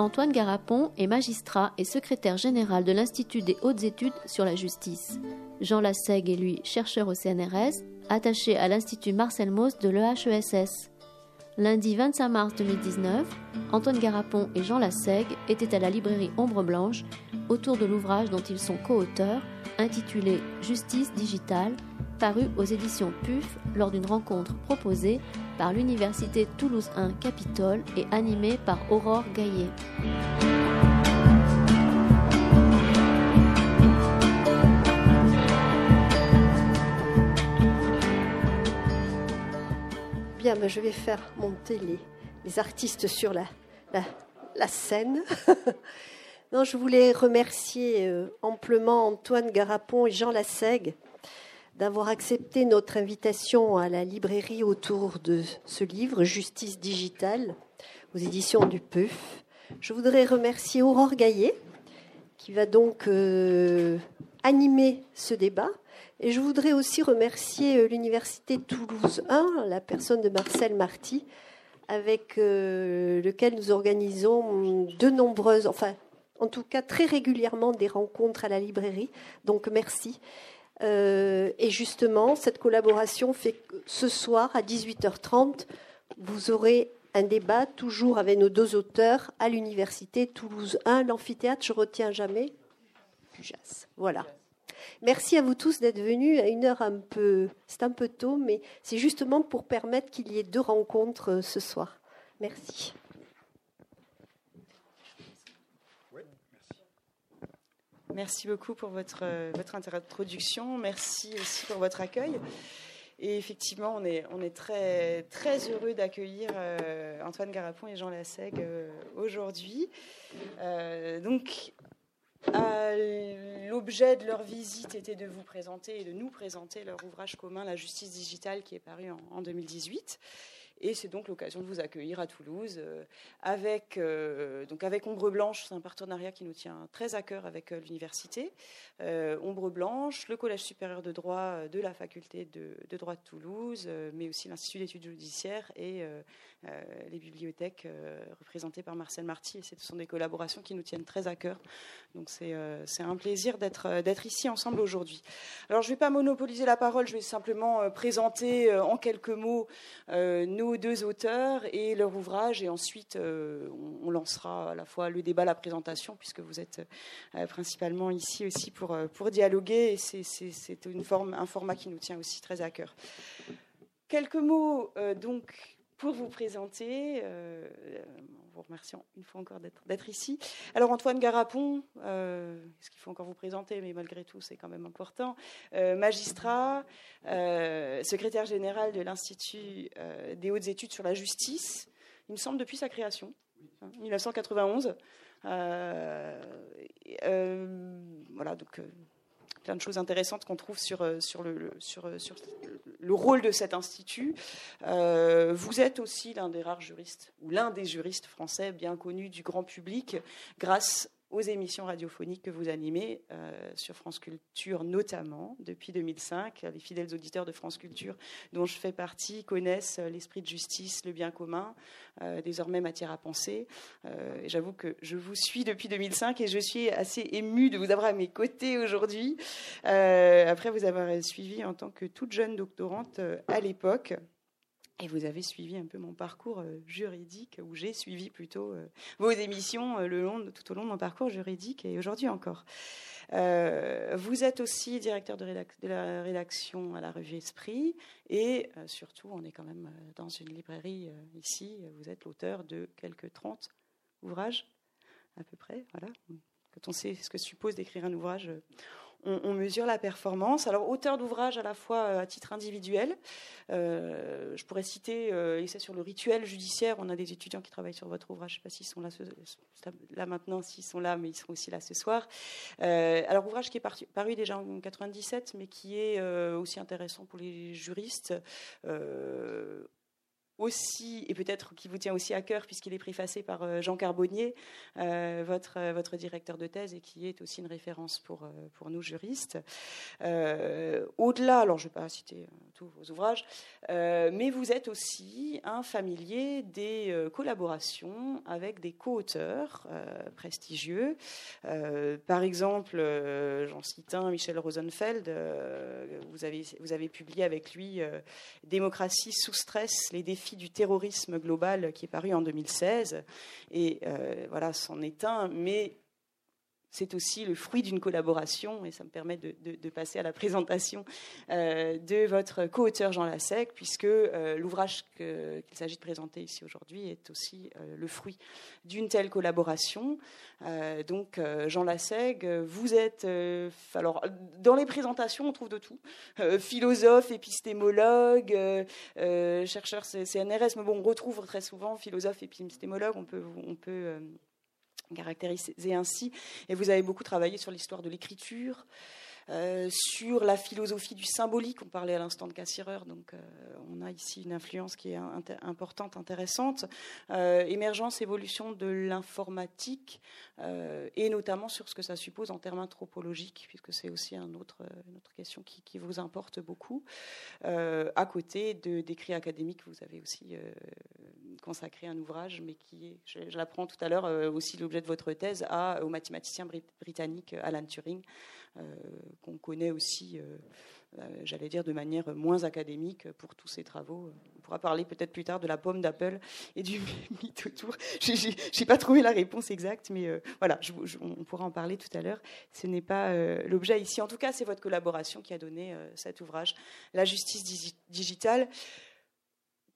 Antoine Garapon est magistrat et secrétaire général de l'Institut des hautes études sur la justice. Jean Lassègue est lui chercheur au CNRS, attaché à l'Institut Marcel Mauss de l'EHESS. Lundi 25 mars 2019, Antoine Garapon et Jean Lassègue étaient à la librairie Ombre Blanche autour de l'ouvrage dont ils sont co-auteurs, intitulé Justice digitale, paru aux éditions PUF lors d'une rencontre proposée par l'Université Toulouse 1 Capitole et animée par Aurore Gaillet. Bien, ben, je vais faire monter les, les artistes sur la, scène. non, je voulais remercier euh, amplement Antoine Garapon et Jean Lassègue d'avoir accepté notre invitation à la librairie autour de ce livre, Justice digitale, aux éditions du PEUF. Je voudrais remercier Aurore Gaillet, qui va donc euh, animer ce débat. Et je voudrais aussi remercier euh, l'Université Toulouse 1, la personne de Marcel Marty, avec euh, lequel nous organisons de nombreuses, enfin, en tout cas très régulièrement, des rencontres à la librairie. Donc merci. Euh, et justement, cette collaboration fait que ce soir, à 18h30, vous aurez un débat, toujours avec nos deux auteurs, à l'Université Toulouse 1, l'amphithéâtre, je retiens jamais, Pujas. Voilà. Merci à vous tous d'être venus à une heure un peu, c'est un peu tôt, mais c'est justement pour permettre qu'il y ait deux rencontres euh, ce soir. Merci. Merci beaucoup pour votre, euh, votre introduction. Merci aussi pour votre accueil. Et effectivement, on est, on est très, très heureux d'accueillir euh, Antoine Garapon et Jean Lassègue euh, aujourd'hui. donc, l'objet de leur visite était de vous présenter et de nous présenter leur ouvrage commun, La justice digitale, qui est paru en 2018. Et c'est donc l'occasion de vous accueillir à Toulouse euh, avec, euh, donc avec Ombre Blanche. C'est un partenariat qui nous tient très à cœur avec euh, l'université. Ombre Blanche, le Collège supérieur de droit de la faculté de, droit de Toulouse, mais aussi l'Institut d'études judiciaires et les bibliothèques représentées par Marcel Marty. Et ce sont des collaborations qui nous tiennent très à cœur. Donc c'est un plaisir d'être ici ensemble aujourd'hui. Alors je ne vais pas monopoliser la parole, je vais simplement présenter en quelques mots nos deux auteurs et leur ouvrage, et ensuite euh, on, lancera à la fois le débat, la présentation, puisque vous êtes euh, principalement ici aussi pour, euh, pour dialoguer, et c'est une forme, un format qui nous tient aussi très à cœur. Quelques mots donc pour vous présenter, en vous une fois encore d'être ici. Alors Antoine Garapon, euh, ce qu'il faut encore vous présenter, mais malgré tout c'est quand même important, euh, magistrat, secrétaire général de l'Institut des hautes études sur la justice, il me semble depuis sa création, 1991. Hein, voilà, donc plein de choses intéressantes qu'on trouve sur, euh, euh, le rôle de cet institut. Euh, vous êtes aussi l'un des rares juristes, ou l'un des juristes français bien connus du grand public, grâce aux émissions radiophoniques que vous animez euh, sur France Culture notamment depuis 2005. Les fidèles auditeurs de France Culture dont je fais partie connaissent euh, l'esprit de justice, le bien commun, euh, désormais matière à penser. J'avoue que je vous suis depuis 2005 et je suis assez émue de vous avoir à mes côtés aujourd'hui, après vous avoir suivi en tant que toute jeune doctorante à l'époque. Et vous avez suivi un peu mon parcours euh, juridique, où j'ai suivi plutôt euh, vos émissions euh, tout au long de mon parcours juridique et aujourd'hui encore. vous êtes aussi directeur de, la rédaction à la revue Esprit et surtout, on est quand même dans une librairie ici. Vous êtes l'auteur de quelques 30 ouvrages à peu près. Voilà. Quand on sait ce que suppose d'écrire un ouvrage, on, mesure la performance. Alors, auteur d'ouvrages à la fois euh, à titre individuel, euh, je pourrais citer, euh, et c'est sur le rituel judiciaire, on a des étudiants qui travaillent sur votre ouvrage, je ne sais pas s'ils sont là, là maintenant, s'ils sont là, mais ils seront aussi là ce soir. alors, ouvrage qui est paru déjà en 97, mais qui est aussi intéressant pour les juristes aussi, et peut-être qui vous tient aussi à cœur, puisqu'il est préfacé par euh, Jean Carbonnier, euh, votre, euh, votre directeur de thèse, et qui est aussi une référence pour, pour nous juristes. Au-delà, alors je ne vais pas citer tous vos ouvrages, mais vous êtes aussi un familier des collaborations avec des co-auteurs prestigieux. par exemple, j'en cite un, Michel Rosenfeld, vous, avez, vous avez publié avec lui Démocratie sous stress, les défis du terrorisme global qui est paru en 2016. Et euh, voilà, c'en est un, mais c'est aussi le fruit d'une collaboration, et ça me permet de, passer à la présentation euh, de votre co-auteur Jean Lassec, puisque euh, l'ouvrage qu'il s'agit de présenter ici aujourd'hui est aussi euh, le fruit d'une telle collaboration. donc, Jean Lasseg, vous êtes, alors, dans les présentations, on trouve de tout, philosophe, épistémologue, chercheur CNRS, mais bon, on retrouve très souvent philosophe, épistémologue, on on peut caractérisé ainsi. Et vous avez beaucoup travaillé sur l'histoire de l'écriture, euh, sur la philosophie du symbolique. On parlait à l'instant de Cassirer, donc euh, on a ici une influence qui est importante, intéressante. Euh, émergence, évolution de l'informatique, et notamment sur ce que ça suppose en termes anthropologiques, puisque c'est aussi une autre question qui, vous importe beaucoup. à côté d'écrits académiques, vous avez aussi consacré un ouvrage, mais qui est, je, l'apprends tout à l'heure, aussi l'objet de votre thèse, au mathématicien britannique Alan Turing. Euh, qu'on connaît aussi, euh, euh, j'allais dire, de manière moins académique pour tous ces travaux. On pourra parler peut-être plus tard de la pomme d'Apple et du mythe autour. n'ai pas trouvé la réponse exacte, mais voilà, on pourra en parler tout à l'heure. Ce n'est pas l'objet ici. En tout cas, c'est votre collaboration qui a donné cet ouvrage, La justice digitale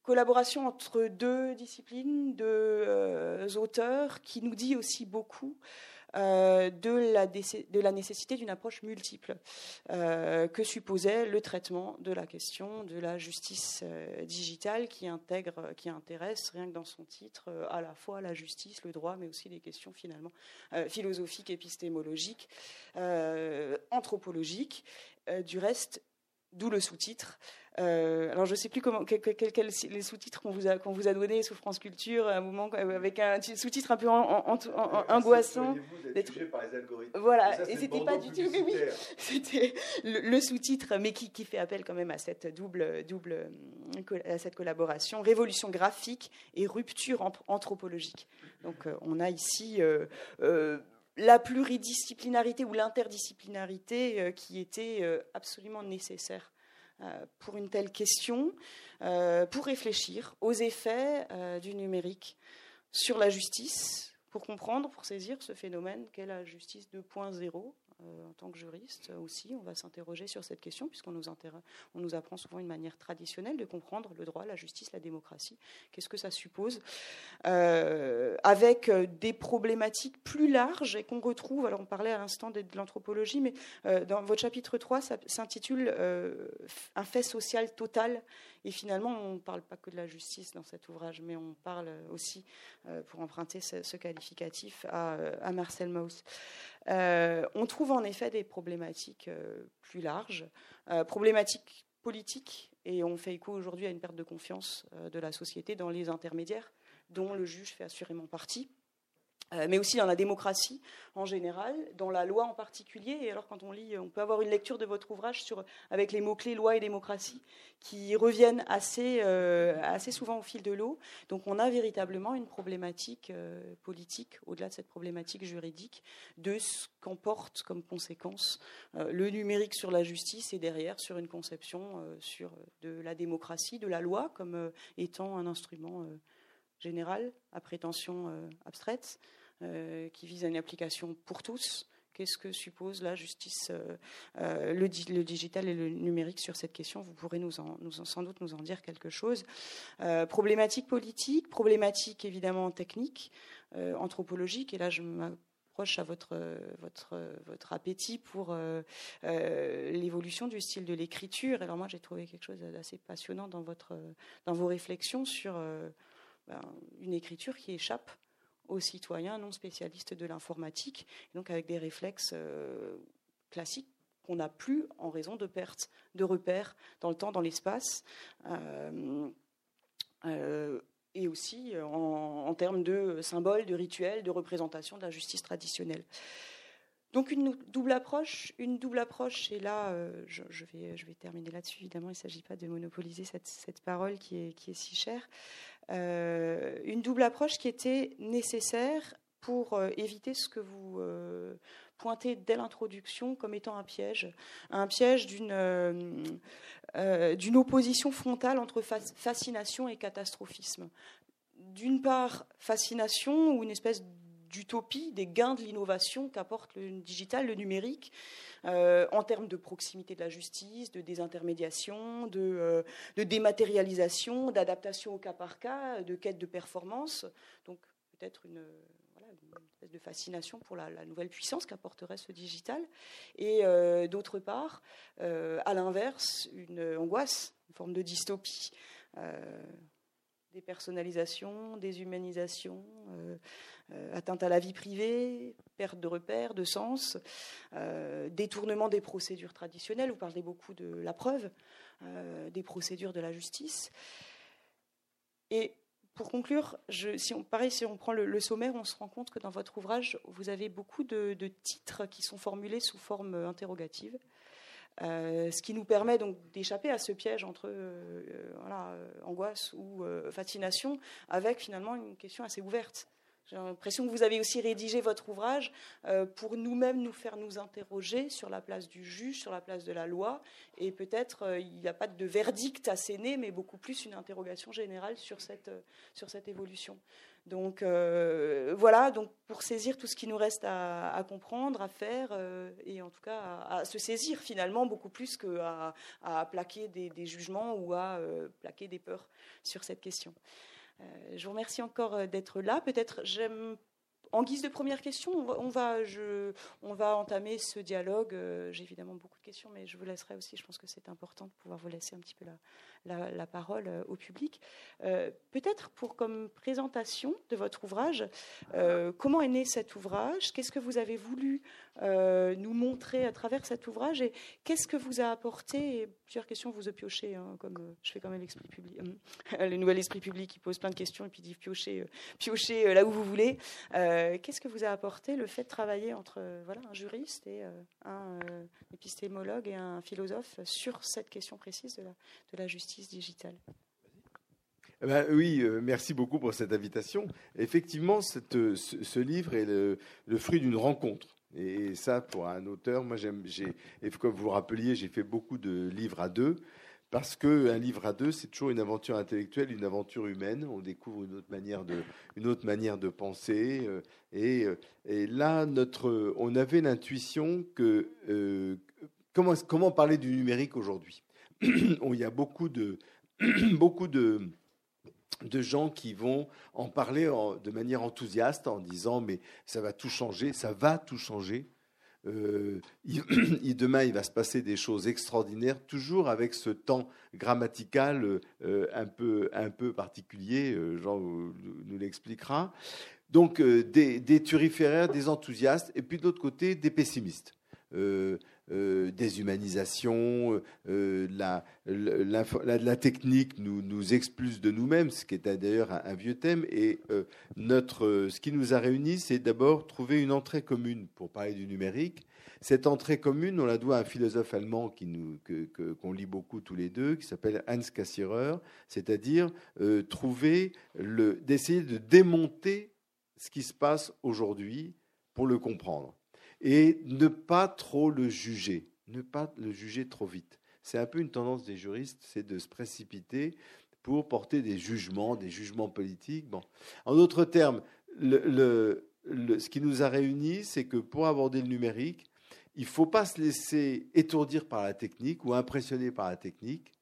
collaboration entre deux disciplines, deux auteurs, qui nous dit aussi beaucoup euh, de, la nécessité d'une approche multiple euh, que supposait le traitement de la question de la justice euh, digitale qui intègre, qui intéresse rien que dans son titre à la fois la justice, le droit, mais aussi les questions finalement philosophiques, épistémologiques, anthropologiques. du reste, d'où le sous-titre. Euh, alors je ne sais plus comment, quels les sous-titres qu'on vous a qu'on vous a donné sous France Culture à un moment avec un sous-titre un peu en, en, angoissant. par les algorithmes. Voilà, et, c'était pas du tout. Mais oui, c'était le, sous-titre, mais qui, qui, fait appel quand même à cette double double à cette collaboration, révolution graphique et rupture anthropologique. Donc euh, on a ici euh, la pluridisciplinarité ou l'interdisciplinarité qui était absolument nécessaire pour une telle question, euh, pour réfléchir aux effets euh, du numérique sur la justice, pour comprendre, pour saisir ce phénomène qu'est la justice 2.0 euh, en tant que juriste aussi, on va s'interroger sur cette question, puisqu'on nous, on nous apprend souvent une manière traditionnelle de comprendre le droit, la justice, la démocratie. Qu'est-ce que ça suppose euh, Avec euh, des problématiques plus larges et qu'on retrouve, alors on parlait à l'instant de, l'anthropologie, mais dans votre chapitre 3, ça s'intitule Un fait social total. Et finalement, on ne parle pas que de la justice dans cet ouvrage, mais on parle aussi, pour emprunter ce, qualificatif, à, à Marcel Mauss. Euh, on trouve en effet des problématiques euh, plus larges, euh, problématiques politiques, et on fait écho aujourd'hui à une perte de confiance de la société dans les intermédiaires, dont le juge fait assurément partie. Euh, mais aussi dans la démocratie en général, dans la loi en particulier. Et alors, quand on lit, on peut avoir une lecture de votre ouvrage sur, avec les mots-clés loi et démocratie qui reviennent assez, euh, assez souvent au fil de l'eau. Donc, on a véritablement une problématique euh, politique, au-delà de cette problématique juridique, de ce qu'emporte comme conséquence le numérique sur la justice et derrière sur une conception sur, de la démocratie, de la loi comme étant un instrument général à prétention abstraite. Euh, qui vise à une application pour tous. Qu'est-ce que suppose la justice, euh, euh, le, digital et le numérique sur cette question? Vous pourrez nous, en, sans doute nous en dire quelque chose. problématique politique, problématique évidemment technique, anthropologique. Et là, je m'approche à votre, votre, votre appétit pour l'évolution du style de l'écriture. Alors moi, j'ai trouvé quelque chose d'assez passionnant dans, votre, dans vos réflexions sur ben, une écriture qui échappe aux citoyens non spécialistes de l'informatique, donc avec des réflexes euh, classiques qu'on n'a plus en raison de perte de repères dans le temps, dans l'espace. Euh, et aussi en, termes de symboles, de rituels, de représentation de la justice traditionnelle. Donc une double approche, une double approche, et là, euh, je, vais, terminer là-dessus, évidemment, il ne s'agit pas de monopoliser cette, parole qui est, si chère. Euh, une double approche qui était nécessaire pour euh, éviter ce que vous pointez dès l'introduction comme étant un piège, un piège d'une opposition frontale entre fascination et catastrophisme. D'une part, fascination ou une espèce d'utopie, des gains de l'innovation qu'apporte le digital, le numérique, euh, en termes de proximité de la justice, de désintermédiation, de, euh, de dématérialisation, d'adaptation au cas par cas, de quête de performance. Donc peut-être une, espèce de fascination pour la, nouvelle puissance qu'apporterait ce digital. Et euh, d'autre part, à l'inverse, une angoisse, une forme de dystopie dépersonnalisation, déshumanisation, euh, euh, atteinte à la vie privée, perte de repères, de sens, euh, détournement des procédures traditionnelles. Vous parlez beaucoup de la preuve, des procédures de la justice. Et pour conclure, si on, pareil, si on prend le, sommaire, on se rend compte que dans votre ouvrage, vous avez beaucoup de titres qui sont formulés sous forme interrogative. Euh, ce qui nous permet donc d'échapper à ce piège entre euh, euh, angoisse ou fascination, avec finalement une question assez ouverte. J'ai l'impression que vous avez aussi rédigé votre ouvrage pour nous-mêmes nous faire nous interroger sur la place du juge, sur la place de la loi, et peut-être il n'y a pas de verdict asséné, mais beaucoup plus une interrogation générale sur cette, cette évolution. Donc euh, voilà, donc pour saisir tout ce qui nous reste à, comprendre, à faire, euh, et en tout cas à, se saisir finalement beaucoup plus qu'à plaquer des, jugements ou à euh, plaquer des peurs sur cette question. Je vous remercie encore d'être là. Peut-être en guise de première question, on va, on va entamer ce dialogue. J'ai évidemment beaucoup de questions, mais je vous laisserai aussi. Je pense que c'est important de pouvoir vous laisser un petit peu là la, parole euh, au public. Euh, peut-être pour comme présentation de votre ouvrage, euh, comment est né cet ouvrage? Qu'est-ce que vous avez voulu nous montrer à travers cet ouvrage? Et qu'est-ce que vous a apporté? Plusieurs questions vous a pioché, hein, comme je fais quand même l'esprit public, le nouvel esprit public qui pose plein de questions et puis dit piocher là où vous voulez. qu'est-ce que vous a apporté le fait de travailler entre voilà, un juriste et un épistémologue et un philosophe sur cette question précise de la justice? Digitale. Eh ben, oui, euh, merci beaucoup pour cette invitation. Effectivement, ce, livre est le, fruit d'une rencontre. Et ça, pour un auteur, moi, j'aime. Et comme vous vous rappeliez, j'ai fait beaucoup de livres à deux. Parce qu'un livre à deux, c'est toujours une aventure intellectuelle, une aventure humaine. On découvre une autre manière de, une autre manière de penser. Euh, et, euh, et là, notre, on avait l'intuition que comment parler du numérique aujourd'hui? il y a beaucoup de, beaucoup de, de gens qui vont en parler de manière enthousiaste en disant mais ça va tout changer, ça va tout changer. Euh, demain, il va se passer des choses extraordinaires, toujours avec ce temps grammatical euh, un, peu, un peu particulier, euh, Jean nous l'expliquera. Donc des, des, turiféraires, des enthousiastes, et puis de l'autre côté, des pessimistes. Déshumanisation, euh, la, technique nous, nous expulse de nous-mêmes, ce qui est d'ailleurs un, vieux thème. Et euh, notre, ce qui nous a réunis, c'est d'abord trouver une entrée commune pour parler du numérique. Cette entrée commune, on la doit à un philosophe allemand nous, qu'on lit beaucoup tous les deux, qui s'appelle Hans Cassirer, c'est-à-dire trouver le, d'essayer de démonter ce qui se passe aujourd'hui pour le comprendre et ne pas trop le juger, ne pas le juger trop vite. C'est un peu une tendance des juristes, c'est de se précipiter pour porter des jugements, des jugements politiques. Bon. En d'autres termes, ce qui nous a réunis, c'est que pour aborder le numérique, il ne faut pas se laisser étourdir par la technique ou impressionner par la technique.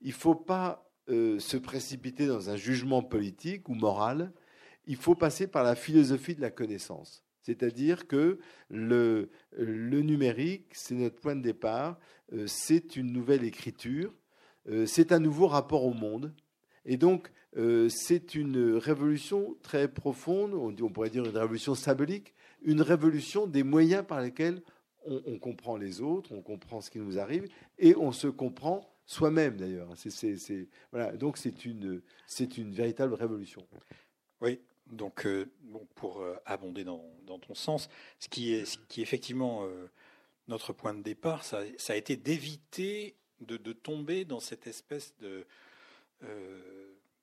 Il ne faut pas euh, se précipiter dans un jugement politique ou moral. Il faut passer par la philosophie de la connaissance. C'est-à-dire que le, numérique, c'est notre point de départ, euh, c'est une nouvelle écriture, euh, c'est un nouveau rapport au monde. Et donc, euh, c'est une révolution très profonde, on, pourrait dire une révolution symbolique, une révolution des moyens par lesquels on, comprend les autres, on comprend ce qui nous arrive, et on se comprend soi-même d'ailleurs. Donc c'est une véritable révolution. Oui, donc bon, pour abonder dans, ton sens, ce qui est, ce qui est effectivement notre point de départ, ça, a été d'éviter de, tomber dans cette espèce de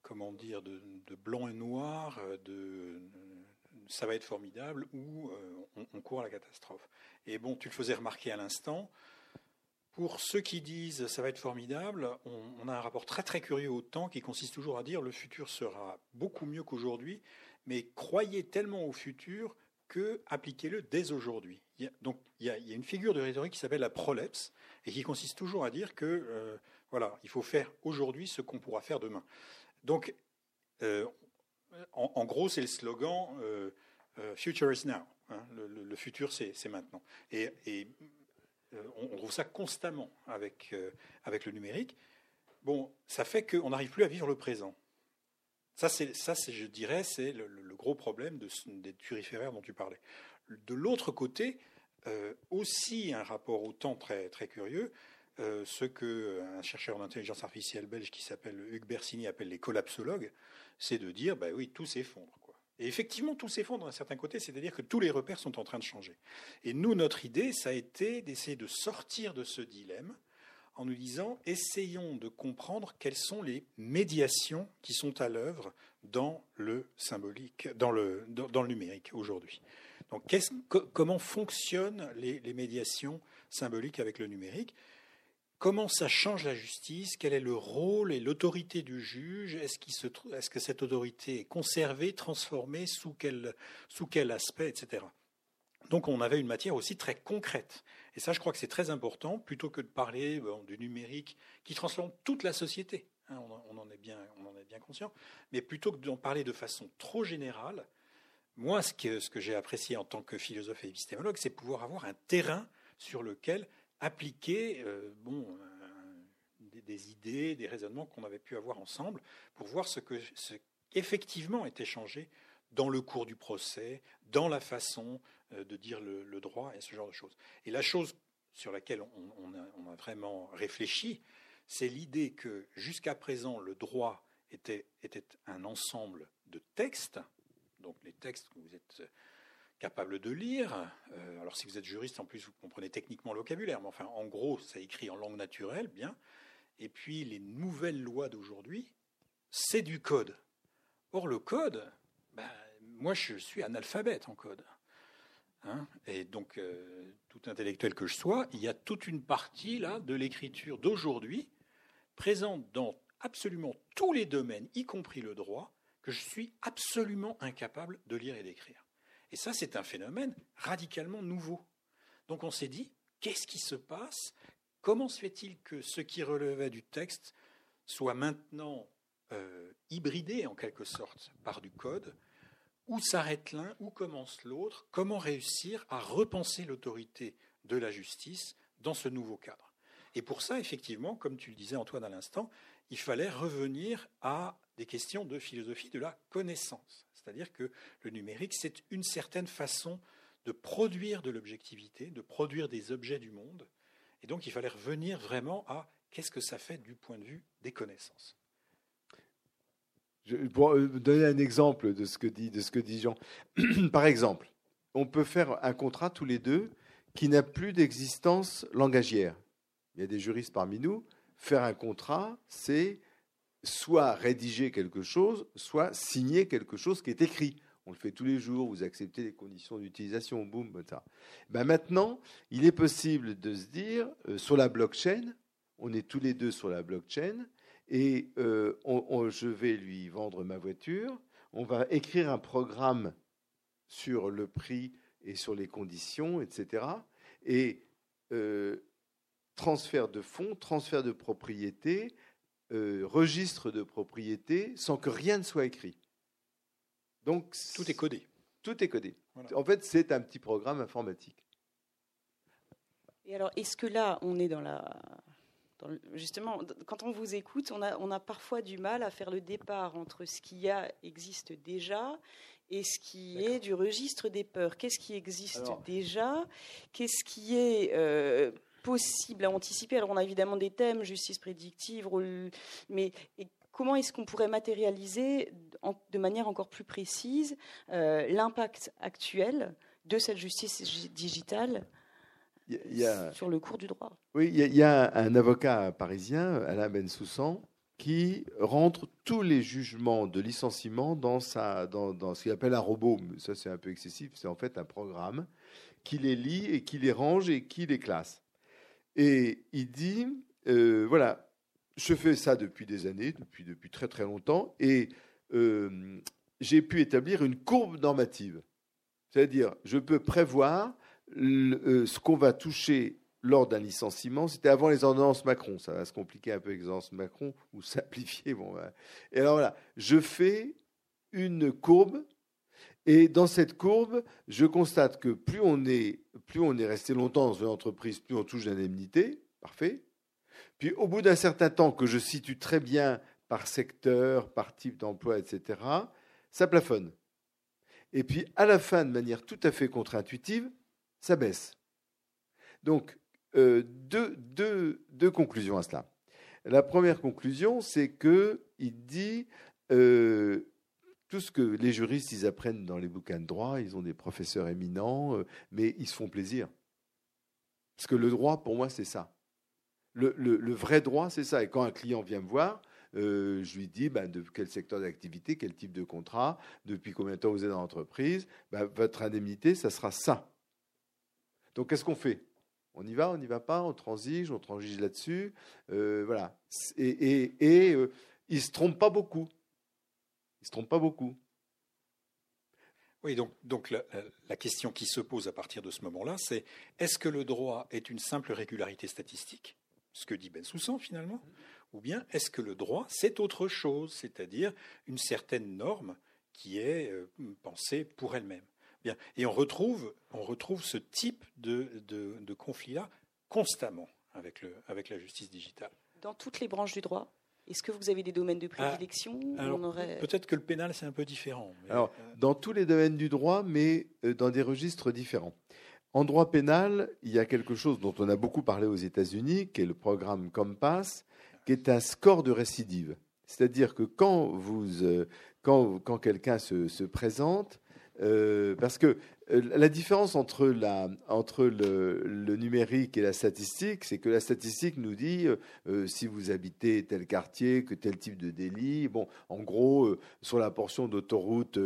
comment dire, de, blanc et noir, euh, de ça va être formidable ou euh, on, court à la catastrophe. Et bon, tu le faisais remarquer à l'instant. Pour ceux qui disent ça va être formidable, on, a un rapport très très curieux au temps qui consiste toujours à dire le futur sera beaucoup mieux qu'aujourd'hui, mais croyez tellement au futur que appliquez-le dès aujourd'hui. Donc il y, a, une figure de rhétorique qui s'appelle la prolepse et qui consiste toujours à dire que euh, voilà, il faut faire aujourd'hui ce qu'on pourra faire demain. Donc, euh, en, gros, c'est le slogan euh, Future is now. Hein, le, futur, c'est maintenant. Et, on, trouve ça constamment avec, avec le numérique. Bon, ça fait qu'on n'arrive plus à vivre le présent. Ça, c'est, ça, je dirais, c'est le, gros problème de, des turiféraires dont tu parlais. De l'autre côté, aussi un rapport au temps très, très curieux. Euh, ce que un chercheur d'intelligence artificielle belge qui s'appelle Hugues Bersini appelle les collapsologues, c'est de dire, bah oui, tout s'effondre. Et effectivement, tout s'effondre d'un certain côté, c'est-à-dire que tous les repères sont en train de changer. Et nous, notre idée, ça a été d'essayer de sortir de ce dilemme en nous disant, essayons de comprendre quelles sont les médiations qui sont à l'œuvre dans le symbolique, dans le, dans, le numérique aujourd'hui. Donc, comment fonctionnent les, médiations symboliques avec le numérique? Comment ça change la justice? Quel est le rôle et l'autorité du juge? Est-ce est que cette autorité est conservée, transformée Sous quel, sous quel aspect, etc. Donc on avait une matière aussi très concrète. Et ça, je crois que c'est très important, plutôt que de parler du numérique qui transforme toute la société. Hein, on, en est bien, on en est bien conscient. Mais plutôt que d'en parler de façon trop générale, moi, ce que, j'ai apprécié en tant que philosophe et épistémologue, c'est pouvoir avoir un terrain sur lequel appliquer euh, bon, des, idées, des raisonnements qu'on avait pu avoir ensemble pour voir ce, que, ce qu'effectivement était changé dans le cours du procès, dans la façon euh, de dire le, droit et ce genre de choses. Et la chose sur laquelle on, a, vraiment réfléchi, c'est l'idée que jusqu'à présent, le droit était, un ensemble de textes, donc les textes que vous êtes capable de lire. Euh, alors si vous êtes juriste, en plus, vous comprenez techniquement le vocabulaire, mais enfin, en gros, ça écrit en langue naturelle, bien. Et puis les nouvelles lois d'aujourd'hui, c'est du code. Or, le code, ben, moi, je suis analphabète en code. Hein. et donc, euh, tout intellectuel que je sois, il y a toute une partie là de l'écriture d'aujourd'hui présente dans absolument tous les domaines, y compris le droit, que je suis absolument incapable de lire et d'écrire. Et ça, c'est un phénomène radicalement nouveau. Donc on s'est dit, qu'est-ce qui se passe? Comment se fait-il que ce qui relevait du texte soit maintenant euh, hybridé en quelque sorte par du code? Où s'arrête l'un Où commence l'autre Comment réussir à repenser l'autorité de la justice dans ce nouveau cadre Et pour ça, effectivement, comme tu le disais Antoine à l'instant, il fallait revenir à des questions de philosophie de la connaissance. C'est-à-dire que le numérique, c'est une certaine façon de produire de l'objectivité, de produire des objets du monde. Et donc, il fallait revenir vraiment à qu'est-ce que ça fait du point de vue des connaissances. Pour euh, donner un exemple de ce que dit, de ce que dit Jean, par exemple, on peut faire un contrat tous les deux qui n'a plus d'existence langagière. Il y a des juristes parmi nous. Faire un contrat, c'est soit rédiger quelque chose, soit signer quelque chose qui est écrit. On le fait tous les jours, vous acceptez les conditions d'utilisation, boum, ça. Ben maintenant, il est possible de se dire, euh, sur la blockchain, on est tous les deux sur la blockchain, et euh, je vais lui vendre ma voiture, on va écrire un programme sur le prix et sur les conditions, etc. Et euh, transfert de fonds, transfert de propriété, euh, registre de propriété sans que rien ne soit écrit. Donc tout est codé. Tout est codé. En fait, c'est un petit programme informatique. Et alors, est-ce que là, on est dans la justement, quand on vous écoute, on a, on a, parfois du mal à faire le départ entre ce qui a, existe déjà et ce qui est du registre des peurs. Qu'est-ce qui existe déjà? Qu'est-ce qui est euh, possible à anticiper? Alors on a évidemment des thèmes, justice prédictive, mais comment est-ce qu'on pourrait matérialiser de manière encore plus précise euh, l'impact actuel de cette justice digitale sur le cours du droit Oui, il y, a un avocat parisien, Alain Bensoussan, qui rentre tous les jugements de licenciement dans, sa, dans, dans ce qu'il appelle un robot. Ça, c'est un peu excessif. C'est en fait un programme qui les lit et qui les range et qui les classe. Et il dit, euh, voilà, je fais ça depuis des années, depuis, depuis très très longtemps, et euh, j'ai pu établir une courbe normative. C'est-à-dire, je peux prévoir euh, ce qu'on va toucher lors d'un licenciement. C'était avant les ordonnances Macron. Ça va se compliquer un peu avec les ordonnances Macron ou simplifier. Bon, Et alors voilà, je fais une courbe. Et dans cette courbe, je constate que plus on est, plus on est resté longtemps dans une entreprise, plus on touche d'indemnité. Parfait. Puis au bout d'un certain temps que je situe très bien par secteur, par type d'emploi, etc., ça plafonne. Et puis à la fin, de manière tout à fait contre-intuitive, ça baisse. Donc, euh, deux, conclusions à cela. La première conclusion, c'est qu'il dit euh, tout ce que les juristes ils apprennent dans les bouquins de droit, ils ont des professeurs éminents, euh, mais ils se font plaisir. Parce que le droit, pour moi, c'est ça. Le, vrai droit, c'est ça. Et quand un client vient me voir, je lui dis ben, de quel secteur d'activité, quel type de contrat, depuis combien de temps vous êtes dans l'entreprise, ben, votre indemnité, ça sera ça. Donc qu'est-ce qu'on fait? On y va, on n'y va pas, on transige, on transige là-dessus. Euh, voilà. Et, euh, il ne se trompe pas beaucoup. Il ne se trompe pas beaucoup. Oui, donc, donc la, question qui se pose à partir de ce moment-là, c'est est-ce que le droit est une simple régularité statistique, ce que dit Ben Soussan finalement, ou bien est-ce que le droit c'est autre chose, c'est-à-dire une certaine norme qui est euh, pensée pour elle-même et on retrouve, on retrouve ce type de, de, conflit-là constamment avec, le, avec la justice digitale. Dans toutes les branches du droit est-ce que vous avez des domaines de ah, prédilection Peut-être que le pénal, c'est un peu différent. alors, euh, dans tous les domaines du droit, mais euh, dans des registres différents. En droit pénal, il y a quelque chose dont on a beaucoup parlé aux États-Unis, qui est le programme Compass, qui est un score de récidive. C'est-à-dire que quand, vous, euh, quand, quand quelqu'un se, se, présente, euh, parce que la différence entre, le, numérique et la statistique, c'est que la statistique nous dit euh, si vous habitez tel quartier, que tel type de délit. En gros, sur la portion d'autoroute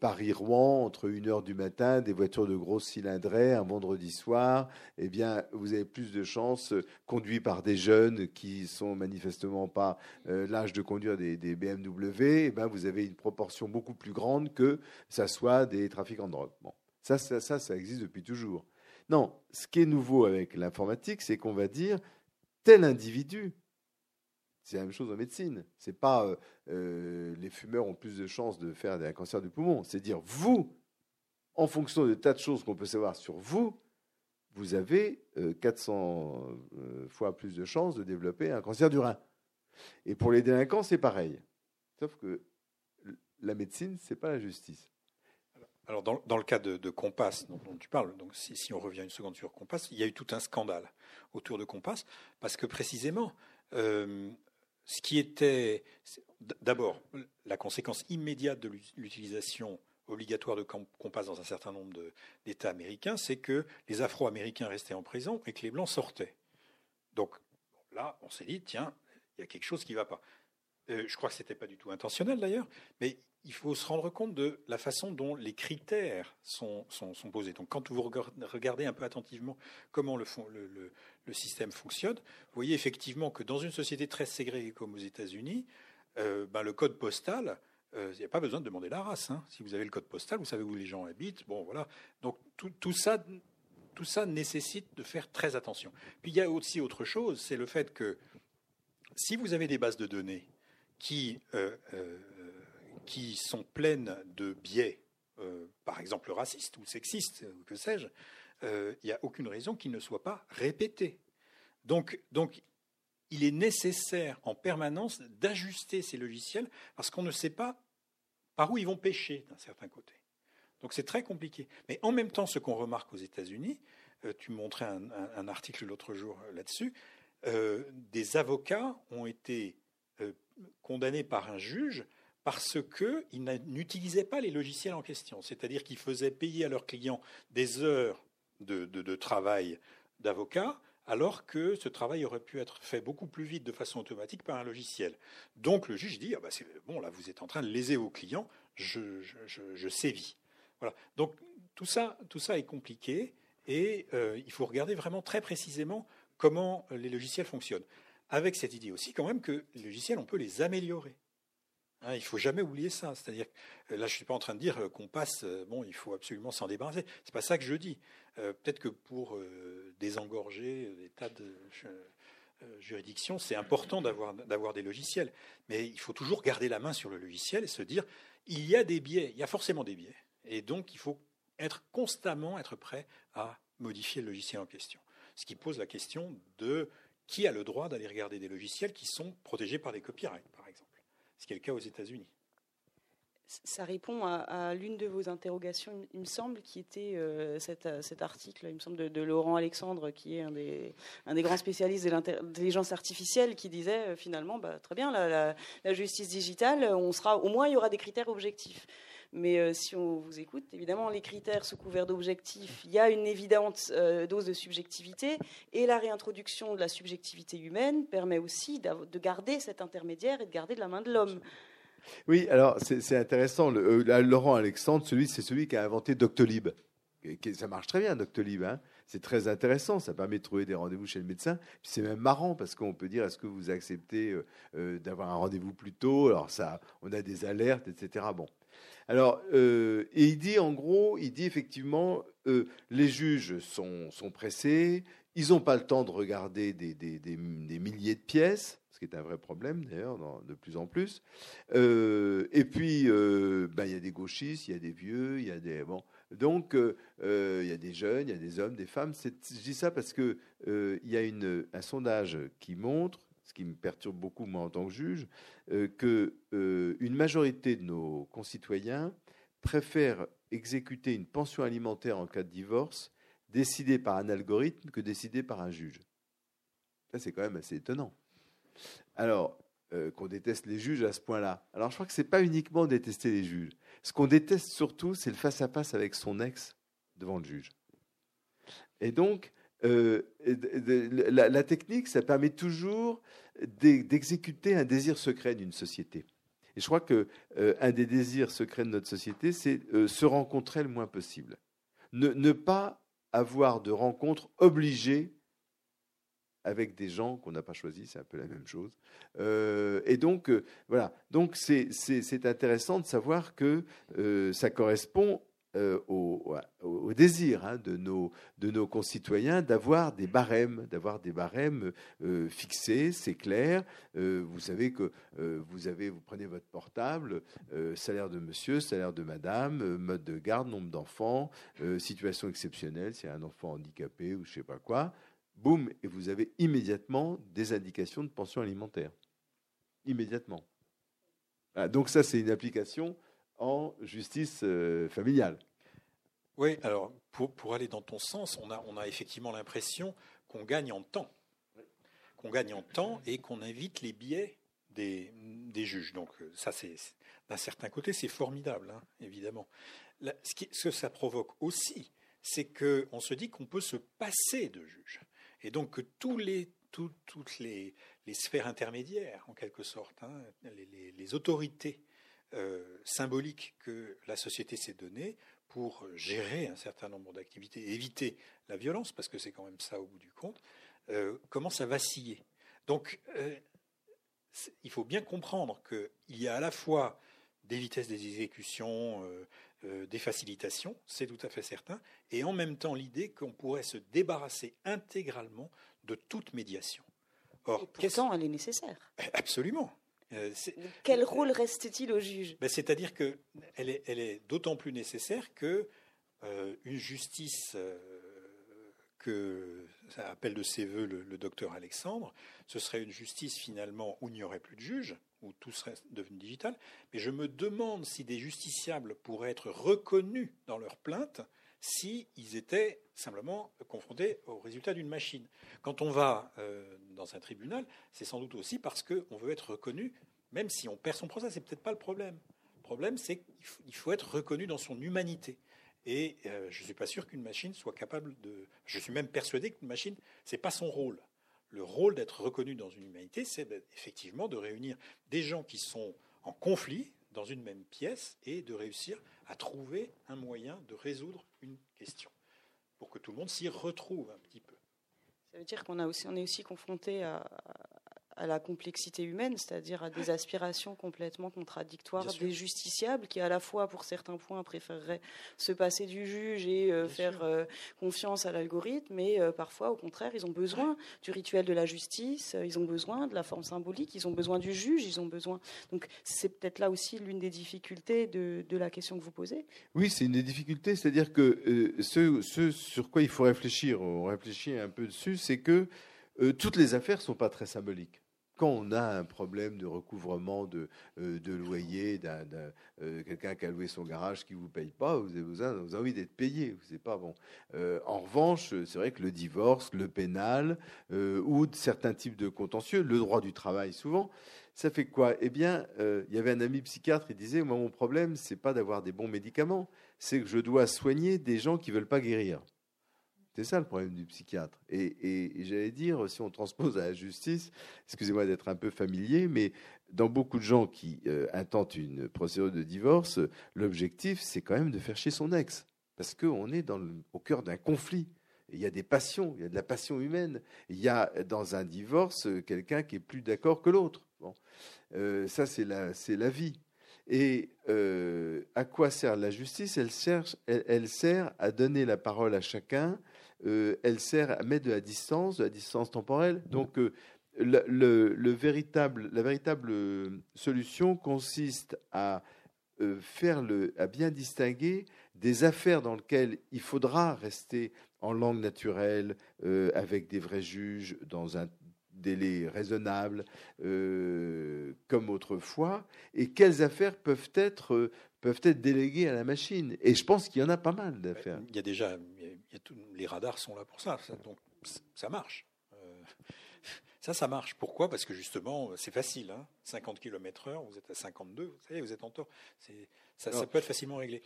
Paris-Rouen, entre 1h du matin, des voitures de grosse cylindrée, un vendredi soir, eh bien, vous avez plus de chances, conduits par des jeunes qui sont manifestement pas l'âge de conduire des, BMW, eh bien, vous avez une proportion beaucoup plus grande que ça soit des trafiquants de drogue. Ça, ça, ça, existe depuis toujours. Non, ce qui est nouveau avec l'informatique, c'est qu'on va dire tel individu. C'est la même chose en médecine. C'est pas euh, euh, les fumeurs ont plus de chances de faire un cancer du poumon. C'est dire vous, en fonction de tas de choses qu'on peut savoir sur vous, vous avez 400 euh, fois plus de chances de développer un cancer du rein. Et pour les délinquants, c'est pareil. Sauf que la médecine, c'est pas la justice. Alors, dans, le cas de, Compass, dont, tu parles, donc si, on revient une seconde sur Compass, il y a eu tout un scandale autour de Compass, parce que précisément, euh, ce qui était. D'abord, la conséquence immédiate de l'utilisation obligatoire de Compass dans un certain nombre d'États américains, c'est que les Afro-Américains restaient en prison et que les Blancs sortaient. Donc là, on s'est dit, tiens, il y a quelque chose qui ne va pas. Euh, je crois que ce n'était pas du tout intentionnel d'ailleurs, mais il faut se rendre compte de la façon dont les critères sont, posés. Donc, quand vous regardez un peu attentivement comment le, système fonctionne, vous voyez effectivement que dans une société très ségrégée comme aux États-Unis, euh, ben, le code postal, euh, il n'y a pas besoin de demander la race. Hein. Si vous avez le code postal, vous savez où les gens habitent. Bon, voilà. Donc, tout, ça, tout ça nécessite de faire très attention. Puis, il y a aussi autre chose, c'est le fait que si vous avez des bases de données qui euh, qui sont pleines de biais, euh, par exemple racistes ou sexistes, ou que sais-je, euh, il n'y a aucune raison qu'ils ne soient pas répétés. Donc, donc, il est nécessaire en permanence d'ajuster ces logiciels parce qu'on ne sait pas par où ils vont pêcher d'un certain côté. Donc c'est très compliqué. Mais en même temps, ce qu'on remarque aux États-Unis, tu montrais un, article l'autre jour là-dessus, des avocats ont été condamnés par un juge parce qu'ils n'utilisaient pas les logiciels en question. C'est-à-dire qu'ils faisaient payer à leurs clients des heures de, travail d'avocat, alors que ce travail aurait pu être fait beaucoup plus vite de façon automatique par un logiciel. Donc le juge dit ah bah c'est bon là vous êtes en train de léser vos clients, je, sévis. Voilà. Donc tout ça, tout ça est compliqué et euh, il faut regarder vraiment très précisément comment les logiciels fonctionnent. Avec cette idée aussi quand même que les logiciels on peut les améliorer. Hein, il faut jamais oublier ça. C'est-à-dire, là, je suis pas en train de dire euh, qu'on passe, euh, bon, il faut absolument s'en débarrasser. C'est pas ça que je dis. Euh, peut-être que pour désengorger des tas de juridictions, c'est important d'avoir, d'avoir des logiciels. Mais il faut toujours garder la main sur le logiciel et se dire, il y a des biais, il y a forcément des biais. Et donc, il faut être constamment être prêt à modifier le logiciel en question. Ce qui pose la question de qui a le droit d'aller regarder des logiciels qui sont protégés par des copyrights, par exemple ce qui est le cas aux États-Unis. Ça répond à, l'une de vos interrogations, il me semble, qui était euh, cet, article, il me semble, de, Laurent Alexandre, qui est un des, grands spécialistes de l'intelligence artificielle, qui disait euh, finalement, bah, très bien, la, justice digitale, on sera, au moins il y aura des critères objectifs. Mais euh, si on vous écoute, évidemment, les critères sous couvert d'objectifs, il y a une évidente dose de subjectivité, et la réintroduction de la subjectivité humaine permet aussi de garder cet intermédiaire et de garder de la main de l'homme. Oui, alors c'est intéressant. Euh, Laurent Alexandre, celui, c'est celui qui a inventé Doctolib. Ça marche très bien, Doctolib. Hein c'est très intéressant. Ça permet de trouver des rendez-vous chez le médecin. C'est même marrant parce qu'on peut dire est-ce que vous acceptez euh, euh, d'avoir un rendez-vous plus tôt? Alors ça, on a des alertes, etc. Bon. Alors, et il dit en gros, il dit effectivement, les juges sont, pressés, ils n'ont pas le temps de regarder des, milliers de pièces ce qui est un vrai problème d'ailleurs de plus en plus. Euh, et puis, euh, ben, il y a des gauchistes, il y a des vieux, il y a des bon. Donc, euh, il y a des jeunes, il y a des hommes, des femmes. Je dis ça parce que il y a un sondage qui montre, qui me perturbe beaucoup moi en tant que juge, que une majorité de nos concitoyens préfèrent exécuter une pension alimentaire en cas de divorce décidée par un algorithme que décidée par un juge. Ça, c'est quand même assez étonnant. Alors, euh, qu'on déteste les juges à ce point-là. Alors, je crois que ce n'est pas uniquement détester les juges. Ce qu'on déteste surtout, c'est le face-à-face avec son ex devant le juge. Et donc, euh, la, technique, ça permet toujours d'exécuter un désir secret d'une société. Et je crois qu'un euh, des désirs secrets de notre société, c'est se rencontrer le moins possible. Ne, pas avoir de rencontres obligées avec des gens qu'on n'a pas choisis, c'est un peu la même chose. Euh, et donc, euh, voilà. Donc, c'est intéressant de savoir que euh, ça correspond au, au, désir hein, de, nos, de nos concitoyens d'avoir des barèmes, d'avoir des barèmes fixés, c'est clair. vous savez que vous avez, vous prenez votre portable, salaire de monsieur, salaire de madame, mode de garde, nombre d'enfants, situation exceptionnelle, s'il y a un enfant handicapé ou je sais pas quoi boum, et vous avez immédiatement des indications de pension alimentaire. Immédiatement. donc ça, c'est une application en justice euh, familiale. Oui, alors pour, aller dans ton sens, on a, effectivement l'impression qu'on gagne en temps. Qu'on gagne en temps et qu'on invite les biais des, juges. Donc euh, ça, c'est d'un certain côté, c'est formidable, hein, évidemment. ce, que ça provoque aussi, c'est qu'on se dit qu'on peut se passer de juges. Et donc que toutes les, sphères intermédiaires, en quelque sorte, hein, les, autorités euh, symboliques que la société s'est données pour gérer un certain nombre d'activités, éviter la violence, parce que c'est quand même ça au bout du compte, euh, commencent à vaciller? Donc, euh, il faut bien comprendre qu'il y a à la fois des vitesses des exécutions, euh, des facilitations, c'est tout à fait certain, et en même temps l'idée qu'on pourrait se débarrasser intégralement de toute médiation. Or, pourtant, elle est nécessaire. Eh, absolument. Euh, Quel rôle reste-t-il au juge? Ben, C'est-à-dire qu'elle est, elle est d'autant plus nécessaire que euh, une justice que ça appelle de ses voeux le, docteur Alexandre, ce serait une justice finalement où il n'y aurait plus de juges, où tout serait devenu digital. Mais je me demande si des justiciables pourraient être reconnus dans leur plainte s'ils étaient simplement confrontés au résultat d'une machine. Quand on va euh, dans un tribunal, c'est sans doute aussi parce qu'on veut être reconnu, même si on perd son procès, c'est peut-être pas le problème. Le problème, c'est qu'il faut être reconnu dans son humanité. Et euh, je ne suis pas sûr qu'une machine soit capable de. Je suis même persuadé qu'une machine, ce n'est pas son rôle. Le rôle d'être reconnu dans une humanité, c'est effectivement de réunir des gens qui sont en conflit dans une même pièce et de réussir à trouver un moyen de résoudre une question pour que tout le monde s'y retrouve un petit peu. Ça veut dire qu'on aussi, on est aussi confronté à, à la complexité humaine, c'est-à-dire à des aspirations complètement contradictoires des justiciables qui, à la fois, pour certains points, préféreraient se passer du juge et euh, faire euh, confiance à l'algorithme, mais euh, parfois, au contraire, ils ont besoin du rituel de la justice, ils ont besoin de la forme symbolique, ils ont besoin du juge, ils ont besoin. Donc, c'est peut-être là aussi l'une des difficultés de, de, la question que vous posez. Oui, c'est une des difficultés, c'est-à-dire que ce, ce, sur quoi il faut réfléchir, on réfléchit un peu dessus, c'est que toutes les affaires ne sont pas très symboliques quand on a un problème de recouvrement de, euh, de loyer d'un euh, quelqu'un qui a loué son garage qui vous paye pas, vous avez, vous envie d'être payé. Pas bon. Euh, en revanche, c'est vrai que le divorce, le pénal ou certains types de contentieux, le droit du travail souvent, ça fait quoi? Eh bien, il y avait un ami psychiatre, il disait moi mon problème c'est pas d'avoir des bons médicaments, c'est que je dois soigner des gens qui veulent pas guérir. C'est ça le problème du psychiatre. Et, j'allais dire, si on transpose à la justice, excusez-moi d'être un peu familier, mais dans beaucoup de gens qui euh, intentent une procédure de divorce, l'objectif, c'est quand même de faire chier son ex. Parce qu'on est dans au cœur d'un conflit. il y a des passions, il y a de la passion humaine. Il y a dans un divorce quelqu'un qui est plus d'accord que l'autre. Bon. Euh, ça, c'est la, la vie. Et euh, à quoi sert la justice? Elle, elle, sert à donner la parole à chacun euh, elle sert à mettre de la distance, de la distance temporelle. Donc, euh, le, véritable, la véritable euh, solution consiste à faire le, à bien distinguer des affaires dans lesquelles il faudra rester en langue naturelle, avec des vrais juges, dans un délai raisonnable, comme autrefois, et quelles affaires peuvent être, peuvent être déléguées à la machine. Et je pense qu'il y en a pas mal d'affaires. Il y a déjà les radars sont là pour ça, donc ça marche. Euh, ça, ça marche. Pourquoi? Parce que justement, c'est facile. 50 km/h, vous êtes à 52, vous savez, vous êtes en tort. Ça, ça, peut être facilement réglé.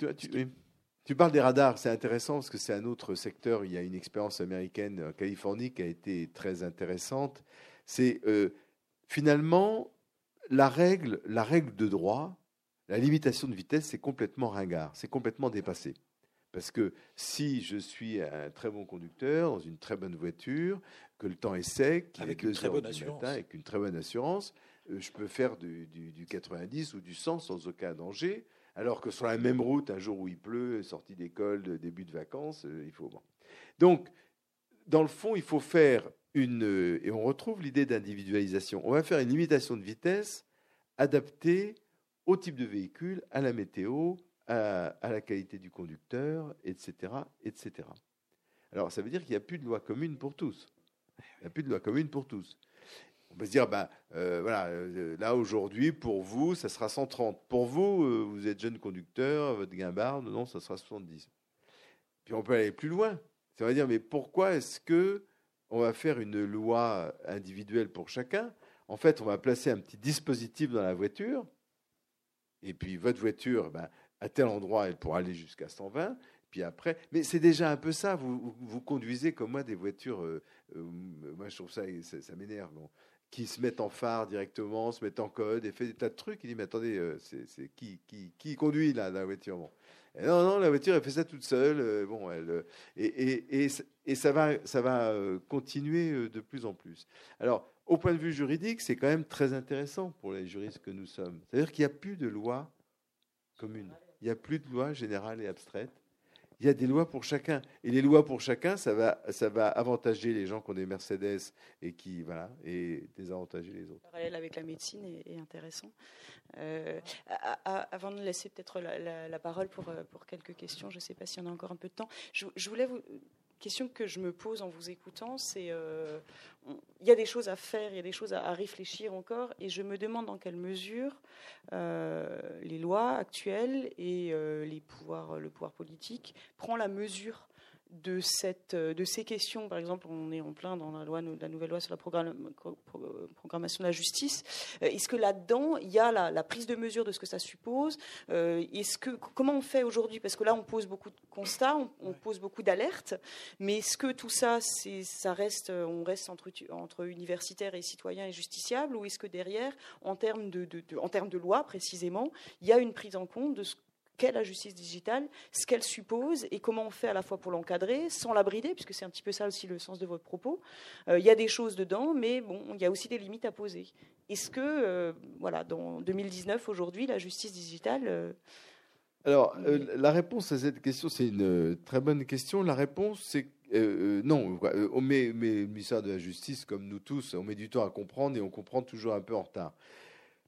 Tu, parles des radars, c'est intéressant parce que c'est un autre secteur. Il y a une expérience américaine en Californie qui a été très intéressante. C'est euh, finalement la règle, la règle de droit, la limitation de vitesse, c'est complètement ringard, c'est complètement dépassé. Parce que si je suis un très bon conducteur, dans une très bonne voiture, que le temps est sec, avec une très bonne assurance, avec une très bonne assurance, euh, je peux faire du, 90 ou du 100 sans aucun danger. Alors que sur la même route, un jour où il pleut, sortie d'école, début de vacances, euh, il faut. Donc, dans le fond, il faut faire une. Euh, et on retrouve l'idée d'individualisation. On va faire une limitation de vitesse adaptée au type de véhicule, à la météo, à, la qualité du conducteur, etc., etc. Alors, ça veut dire qu'il n'y a plus de loi commune pour tous. Il n'y a plus de loi commune pour tous. On peut se dire, ben, euh, voilà, euh, là aujourd'hui, pour vous, ça sera 130. Pour vous, euh, vous êtes jeune conducteur, votre guimbarde, non, ça sera 70. Puis on peut aller plus loin. Ça veut dire, mais pourquoi est-ce que on va faire une loi individuelle pour chacun? En fait, on va placer un petit dispositif dans la voiture, et puis votre voiture, ben, à tel endroit, elle pourra aller jusqu'à 120. Puis après, mais c'est déjà un peu ça. Vous, conduisez comme moi des voitures. Euh, euh, moi, je trouve ça, ça, m'énerve. qui se mettent en phare directement, se mettent en code et fait des tas de trucs. Il dit mais attendez, euh, c'est qui, qui, conduit là la voiture bon. non non, la voiture elle fait ça toute seule. bon, elle et, et, et, et, ça va ça va continuer de plus en plus. Alors au point de vue juridique, c'est quand même très intéressant pour les juristes que nous sommes. C'est-à-dire qu'il n'y a plus de loi commune. Il n'y a plus de loi générale et abstraite. Il y a des lois pour chacun. Et les lois pour chacun, ça va, ça va avantager les gens qui ont des Mercedes et qui, voilà, et désavantager les autres. Le parallèle avec la médecine est, intéressant. Euh, avant de laisser peut-être la, parole pour, pour quelques questions, je ne sais pas s'il y en a encore un peu de temps, je, voulais vous question que je me pose en vous écoutant, c'est il y a des choses à faire, il y a des choses à, réfléchir encore, et je me demande dans quelle mesure les lois actuelles et les pouvoirs, le pouvoir politique prend la mesure de, cette, euh, de ces questions, par exemple, on est en plein dans la, loi, la nouvelle loi sur la programmation de la justice. Euh, est-ce que là-dedans, il y a la, prise de mesure de ce que ça suppose? Euh, Est-ce que comment on fait aujourd'hui? Parce que là, on pose beaucoup de constats, on, pose beaucoup d'alertes, mais est-ce que tout ça, ça reste, on reste entre, entre universitaires et citoyens et justiciables, ou est-ce que derrière, en termes de, en termes de loi précisément, il y a une prise en compte de ce qu'est la justice digitale, ce qu'elle suppose et comment on fait à la fois pour l'encadrer sans la brider, puisque c'est un petit peu ça aussi le sens de votre propos. Euh, il y a des choses dedans, mais bon, il y a aussi des limites à poser. Est-ce que, euh, voilà, dans 2019, aujourd'hui, la justice digitale. Euh, Alors, la réponse à cette question, c'est une très bonne question. La réponse, c'est non. On met, mais le ministère de la Justice, comme nous tous, on met du temps à comprendre et on comprend toujours un peu en retard.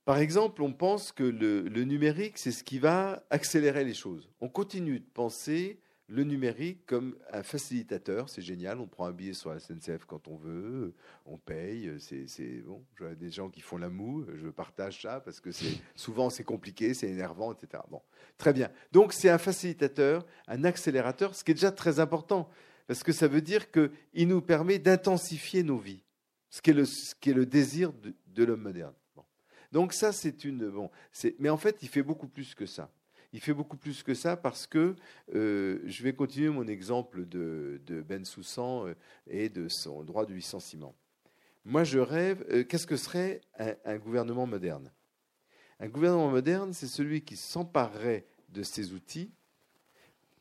Par exemple, on pense que le, numérique, c'est ce qui va accélérer les choses. On continue de penser le numérique comme un facilitateur, c'est génial, on prend un billet sur la SNCF quand on veut, on paye, c'est bon, vois des gens qui font la moue, je partage ça parce que c'est souvent c'est compliqué, c'est énervant, etc. Bon, très bien. Donc c'est un facilitateur, un accélérateur, ce qui est déjà très important parce que ça veut dire qu'il nous permet d'intensifier nos vies, ce qui est le, ce qui est le désir de l'homme moderne. Donc ça, c'est une... Bon, mais en fait, il fait beaucoup plus que ça. Il fait beaucoup plus que ça parce que euh, je vais continuer mon exemple de, Ben Soussan euh, et de son droit de licenciement. Moi, je rêve, euh, qu'est-ce que serait un, gouvernement moderne? Un gouvernement moderne, c'est celui qui s'emparerait de ces outils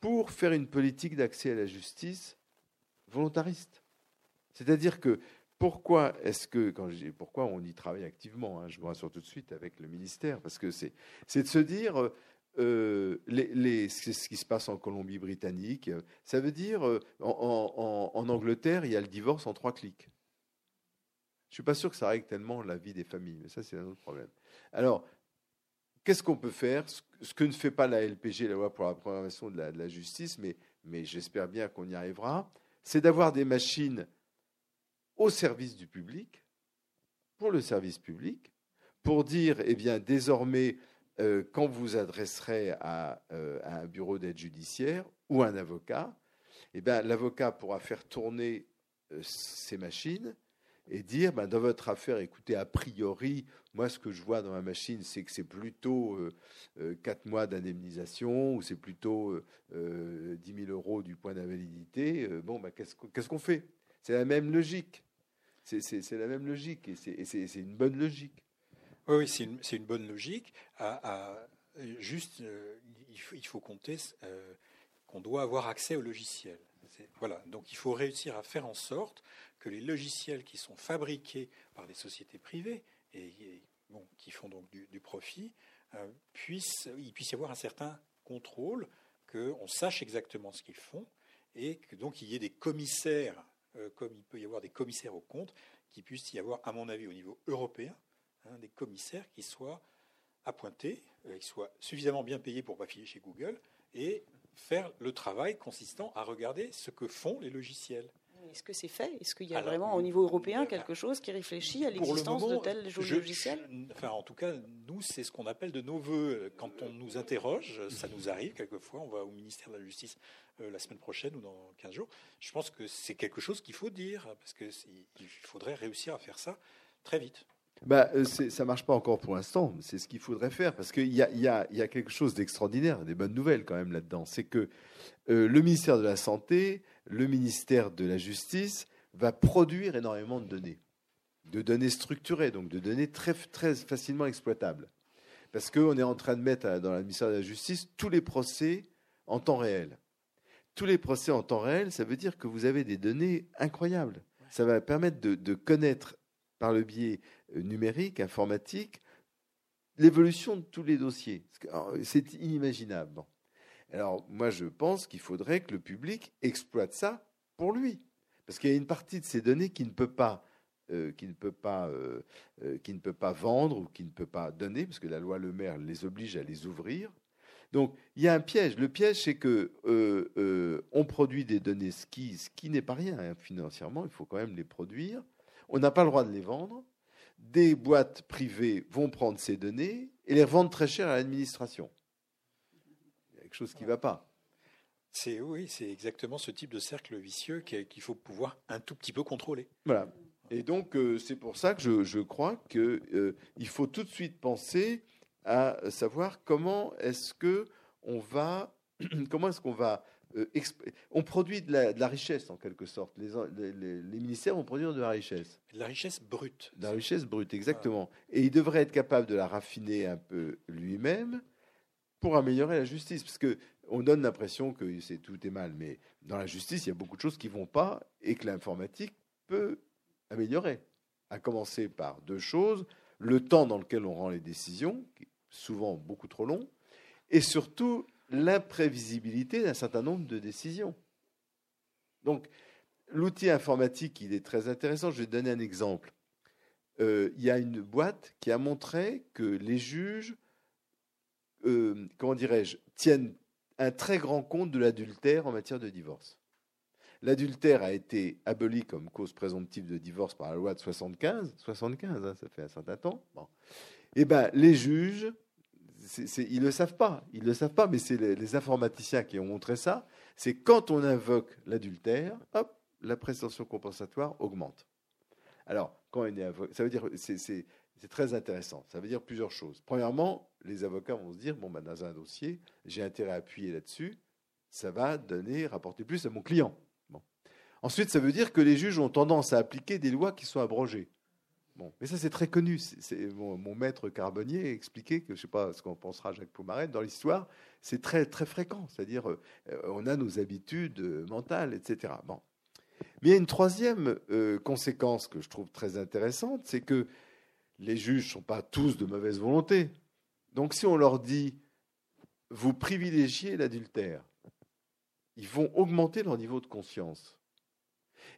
pour faire une politique d'accès à la justice volontariste. C'est-à-dire que pourquoi est-ce que, quand je pourquoi on y travaille activement, hein, je vous rassure tout de suite avec le ministère, parce que c'est, de se dire, euh, ce qui se passe en Colombie-Britannique, ça veut dire, euh, en, Angleterre, il y a le divorce en trois clics. Je ne suis pas sûr que ça règle tellement la vie des familles, mais ça, c'est un autre problème. Alors, qu'est-ce qu'on peut faire? Ce que ne fait pas la LPG, la loi pour la programmation de la, justice, mais j'espère bien qu'on y arrivera, c'est d'avoir des machines au service du public, pour le service public, pour dire, eh bien, désormais, euh, quand vous adresserez à, euh, un bureau d'aide judiciaire ou un avocat, eh bien, l'avocat pourra faire tourner euh, ces machines et dire, ben, dans votre affaire, écoutez, a priori, moi, ce que je vois dans ma machine, c'est que c'est plutôt quatre mois d'indemnisation ou c'est plutôt 10 000 euros du point d'invalidité. bon, ben, qu'est-ce qu'on fait? C'est la même logique. C'est la même logique et c'est une bonne logique. Oui, c'est une, bonne logique. juste, euh, il, faut, compter euh, qu'on doit avoir accès au logiciel. Voilà, donc il faut réussir à faire en sorte que les logiciels qui sont fabriqués par des sociétés privées et, qui font donc du, profit, euh, puissent, il puisse y avoir un certain contrôle, qu'on sache exactement ce qu'ils font et que donc il y ait des commissaires euh, comme il peut y avoir des commissaires aux comptes, qu'il puisse y avoir, à mon avis, au niveau européen, hein, des commissaires qui soient appointés, euh, qui soient suffisamment bien payés pour ne pas filer chez Google, et faire le travail consistant à regarder ce que font les logiciels. Est-ce que c'est fait? Est-ce qu'il y a vraiment au niveau européen quelque chose qui réfléchit à l'existence de tels logiciels? Enfin, en tout cas, nous, c'est ce qu'on appelle de nos voeux. Quand on nous interroge, ça nous arrive quelquefois, on va au ministère de la Justice euh, la semaine prochaine ou dans 15 jours. Je pense que c'est quelque chose qu'il faut dire, parce qu'il faudrait réussir à faire ça très vite. Bah, euh, ça marche pas encore pour l'instant. C'est ce qu'il faudrait faire parce qu'il y a, quelque chose d'extraordinaire, des bonnes nouvelles quand même là-dedans. C'est que euh, le ministère de la Santé, le ministère de la Justice va produire énormément de données, de données structurées, donc de données très, facilement exploitables. Parce qu'on est en train de mettre dans le ministère de la Justice tous les procès en temps réel. Tous les procès en temps réel, ça veut dire que vous avez des données incroyables. Ça va permettre de, connaître par le biais numérique, informatique, l'évolution de tous les dossiers. C'est inimaginable. Alors moi, je pense qu'il faudrait que le public exploite ça pour lui. Parce qu'il y a une partie de ces données qui ne peut pas, euh, qui ne peut pas, euh, qui ne peut pas vendre ou qui ne peut pas donner, parce que la loi Le Maire les oblige à les ouvrir. Donc, il y a un piège. Le piège, c'est que euh, euh, on produit des données, qui, ce qui n'est pas rien hein, financièrement. Il faut quand même les produire. On n'a pas le droit de les vendre. Des boîtes privées vont prendre ces données et les revendre très cher à l'administration. Il y a quelque chose qui ne va pas. C'est oui, c'est exactement ce type de cercle vicieux qu'il faut pouvoir un tout petit peu contrôler. Voilà. Et donc euh, c'est pour ça que je, je crois qu'il il faut tout de suite penser à savoir comment est-ce que on va, comment est-ce qu'on va, euh, on produit de la, richesse en quelque sorte. Les, les, ministères vont produire de la richesse. De la richesse brute. De la richesse brute, exactement. Et il devrait être capable de la raffiner un peu lui-même pour améliorer la justice, parce que on donne l'impression que c'est tout est mal, mais dans la justice, il y a beaucoup de choses qui vont pas et que l'informatique peut améliorer. À commencer par deux choses le temps dans lequel on rend les décisions, souvent beaucoup trop long, et surtout l'imprévisibilité d'un certain nombre de décisions. Donc, l'outil informatique, il est très intéressant. Je vais donner un exemple. Euh, il y a une boîte qui a montré que les juges, euh, comment dirais-je, tiennent un très grand compte de l'adultère en matière de divorce. L'adultère a été aboli comme cause présomptive de divorce par la loi de 75. 75, hein, ça fait un certain temps. Bon. Eh ben, les juges ils ne le savent pas, ils le savent pas, mais c'est les, informaticiens qui ont montré ça. C'est quand on invoque l'adultère, hop, la prétention compensatoire augmente. Alors, quand on est ça veut dire, c'est très intéressant. Ça veut dire plusieurs choses. Premièrement, les avocats vont se dire, bon, ben, dans un dossier, j'ai intérêt à appuyer là-dessus, ça va donner, rapporter plus à mon client. Bon. Ensuite, ça veut dire que les juges ont tendance à appliquer des lois qui sont abrogées mais ça c'est très connu. C'est mon, maître Carbonnier expliquait que je ne sais pas ce qu'on pensera Jacques Pomaret dans l'histoire, c'est très très fréquent. C'est-à-dire euh, on a nos habitudes euh, mentales, etc. Bon. Mais il y a une troisième euh, conséquence que je trouve très intéressante, c'est que les juges ne sont pas tous de mauvaise volonté. Donc si on leur dit vous privilégiez l'adultère, ils vont augmenter leur niveau de conscience.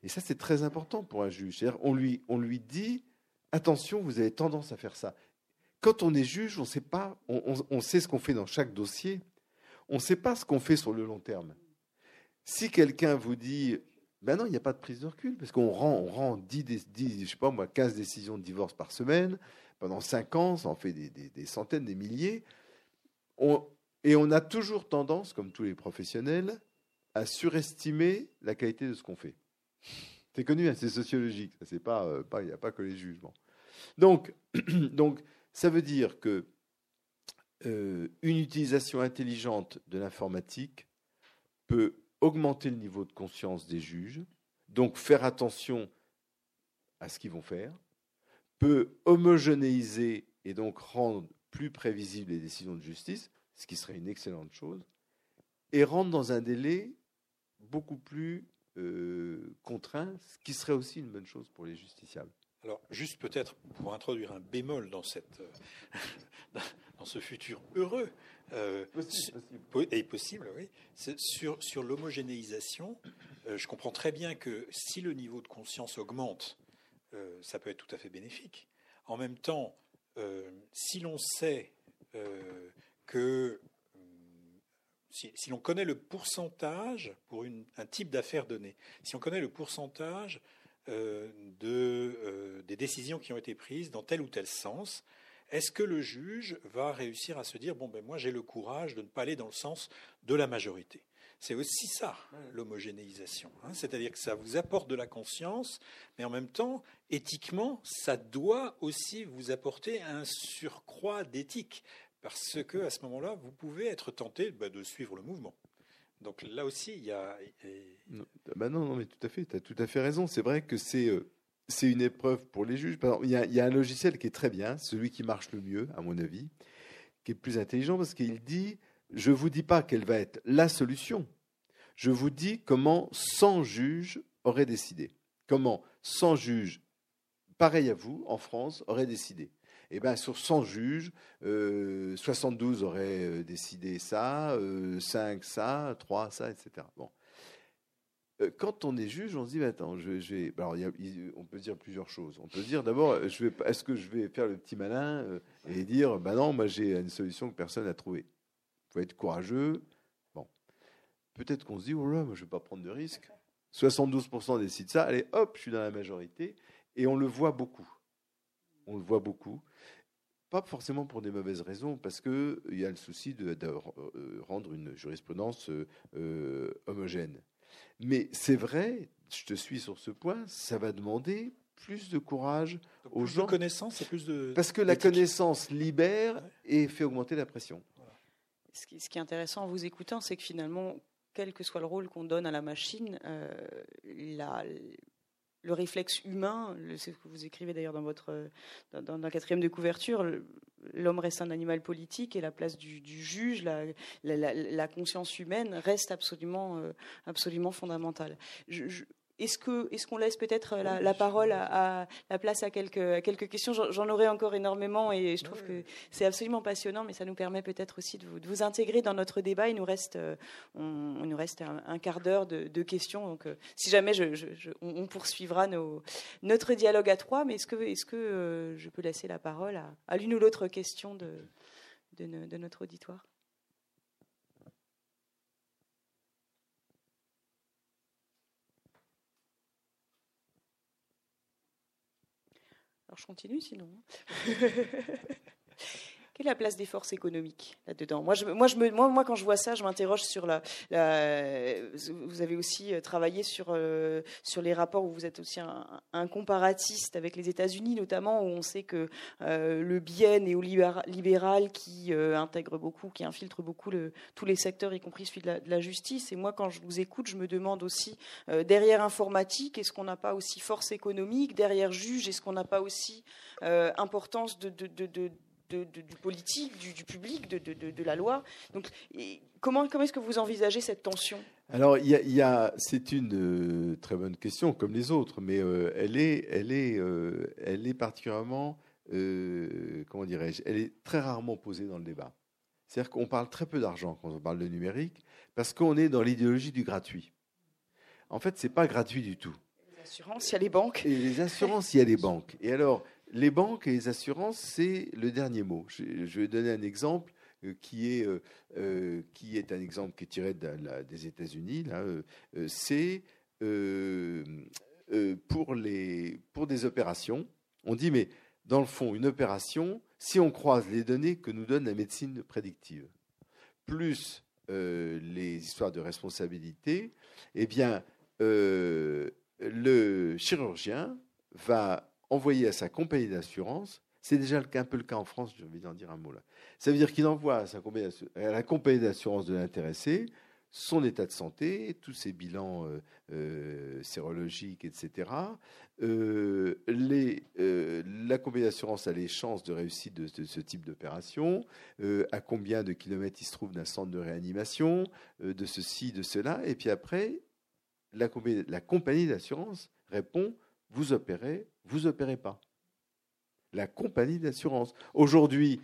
Et ça, c'est très important pour un juge. On lui, on lui dit, attention, vous avez tendance à faire ça. Quand on est juge, on sait pas, on, sait ce qu'on fait dans chaque dossier, on ne sait pas ce qu'on fait sur le long terme. Si quelqu'un vous dit, ben non, il n'y a pas de prise de recul, parce qu'on rend, on rend 10, 10, je sais pas moi, 15 décisions de divorce par semaine, pendant 5 ans, ça en fait des, centaines, des milliers. et on a toujours tendance, comme tous les professionnels, à surestimer la qualité de ce qu'on fait. C'est connu, hein, c'est sociologique. Euh, il n'y a pas que les jugements. Donc, donc, ça veut dire que euh, une utilisation intelligente de l'informatique peut augmenter le niveau de conscience des juges, donc faire attention à ce qu'ils vont faire, peut homogénéiser et donc rendre plus prévisibles les décisions de justice, ce qui serait une excellente chose, et rendre dans un délai beaucoup plus euh, contraint, ce qui serait aussi une bonne chose pour les justiciables. Alors, juste peut-être pour introduire un bémol dans, cette, euh, dans ce futur heureux, euh, et possible, oui, sur, sur l'homogénéisation, euh, je comprends très bien que si le niveau de conscience augmente, ça peut être tout à fait bénéfique. En même temps, si l'on sait que si, l'on connaît le pourcentage pour un type d'affaires donné, si on connaît le pourcentage euh, de, euh, des décisions qui ont été prises dans tel ou tel sens, est-ce que le juge va réussir à se dire bon ben moi j'ai le courage de ne pas aller dans le sens de la majorité? C'est aussi ça l'homogénéisation, hein. c'est-à-dire que ça vous apporte de la conscience, mais en même temps éthiquement ça doit aussi vous apporter un surcroît d'éthique parce que à ce moment-là vous pouvez être tenté ben, de suivre le mouvement. Donc là aussi, il y a. Non, bah non, non, mais tout à fait, tu as tout à fait raison. C'est vrai que c'est euh, une épreuve pour les juges. il, y a, il y, a, un logiciel qui est très bien, celui qui marche le mieux, à mon avis, qui est plus intelligent parce qu'il dit je ne vous dis pas quelle va être la solution, je vous dis comment 100 juges auraient décidé. Comment 100 juges, pareil à vous, en France, auraient décidé eh ben, sur 100 juges, 72 euh, auraient euh, décidé ça, 5 euh, ça, 3 ça, etc. Bon. Quand on est juge, on se dit, attends, je. Alors, on peut dire plusieurs choses. On peut dire d'abord, est-ce que je vais faire le petit malin et dire, bah non, moi j'ai une solution que personne n'a trouvée faut être courageux. Bon, peut-être qu'on se dit, oh moi, je ne vais pas prendre de risques. 72% décident ça, allez, hop, je suis dans la majorité. Et on le voit beaucoup. On le voit beaucoup. Pas forcément pour des mauvaises raisons, parce qu'il y a le souci de, euh, rendre une jurisprudence euh, homogène. Mais c'est vrai, je te suis sur ce point, ça va demander plus de courage aux gens. De connaissance et plus de. Parce que la connaissance libère et fait augmenter la pression. Ce qui, est intéressant en vous écoutant, c'est que finalement, quel que soit le rôle qu'on donne à la machine, euh, le réflexe humain, c'est ce que vous écrivez d'ailleurs dans votre quatrième de couverture, l'homme reste un animal politique et la place du, juge, la, conscience humaine reste absolument euh, fondamentale. Est-ce qu'on est laisse peut-être la, parole à, la place à quelques, quelques questions? J'en aurais encore énormément et je trouve que c'est absolument passionnant, mais ça nous permet peut-être aussi de vous, intégrer dans notre débat. Il nous reste, euh, on, nous reste un, quart d'heure de, questions. Donc, euh, si jamais, je, on, poursuivra nos, notre dialogue à trois. Mais est-ce que, est -ce que euh, je peux laisser la parole à, l'une ou l'autre question de, de notre auditoire? Je continue sinon. Quelle est la place des forces économiques là-dedans? Moi, moi, quand je vois ça, je m'interroge sur la, Vous avez aussi euh, travaillé sur, euh, sur les rapports où vous êtes aussi un, comparatiste avec les États-Unis, notamment, où on sait que euh, le biais néolibéral qui intègre beaucoup, qui infiltre beaucoup tous les secteurs, y compris celui de la, justice. Et moi, quand je vous écoute, je me demande aussi, derrière informatique, est-ce qu'on n'a pas aussi force économique? Derrière juge, est-ce qu'on n'a pas aussi importance de, de du politique, du, public, de, la loi. Donc, comment, comment est-ce que vous envisagez cette tension? Alors, il y a, c'est une euh, très bonne question, comme les autres, mais euh, elle, est, elle, est, euh, elle est particulièrement, comment dirais-je, elle est très rarement posée dans le débat. C'est-à-dire qu'on parle très peu d'argent quand on parle de numérique, parce qu'on est dans l'idéologie du gratuit. En fait, c'est pas gratuit du tout. Les assurances, il y a les banques. Et les assurances, il y a les banques. Et alors, les banques et les assurances, c'est le dernier mot. Je, vais donner un exemple euh, qui est, euh, euh, qui est un exemple qui est tiré des États-Unis. c'est pour, les, pour des opérations. On dit, mais dans le fond, une opération, si on croise les données que nous donne la médecine prédictive, plus les histoires de responsabilité, eh bien, le chirurgien va envoyé à sa compagnie d'assurance. C'est déjà un peu le cas en France, j'ai envie d'en dire un mot là. Ça veut dire qu'il envoie à, sa compagnie à la compagnie d'assurance de l'intéressé son état de santé, tous ses bilans euh, euh, sérologiques, etc. Euh, la compagnie d'assurance a les chances de réussite de, ce type d'opération, à combien de kilomètres il se trouve d'un centre de réanimation, de ceci, de cela, et puis après, la compagnie d'assurance répond vous opérez, vous opérez pas. La compagnie d'assurance. Aujourd'hui,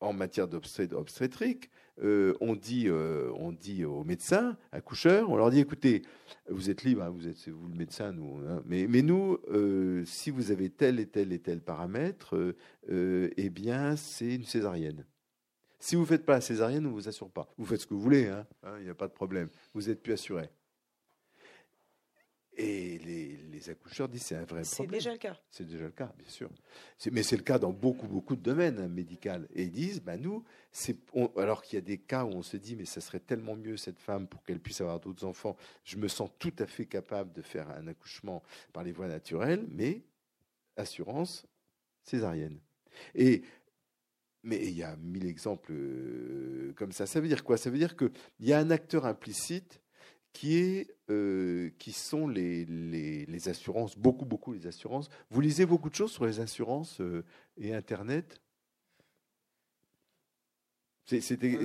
en matière d'obstétrique, euh, on, dit, euh, on dit aux médecins, accoucheurs, on leur dit écoutez, vous êtes libre, hein, vous êtes vous le médecin, nous, hein, mais, mais, nous, euh, si vous avez tel et tel et tel paramètre, eh bien, c'est une césarienne. Si vous ne faites pas la césarienne, on ne vous assure pas. Vous faites ce que vous voulez, hein, il n'y a pas de problème. Vous n'êtes plus assuré. Et les, accoucheurs disent c'est un vrai problème. C'est déjà le cas. C'est déjà le cas, bien sûr. Mais c'est le cas dans beaucoup, beaucoup de domaines hein, médicaux. Et ils disent, bah nous, alors qu'il y a des cas où on se dit, mais ça serait tellement mieux cette femme pour qu'elle puisse avoir d'autres enfants. Je me sens tout à fait capable de faire un accouchement par les voies naturelles, mais assurance césarienne. Et mais il y a mille exemples euh, comme ça. Ça veut dire quoi? Ça veut dire qu'il y a un acteur implicite qui, est, euh, qui sont les, les, assurances, beaucoup, beaucoup les assurances. Vous lisez beaucoup de choses sur les assurances euh, et Internet? C'était.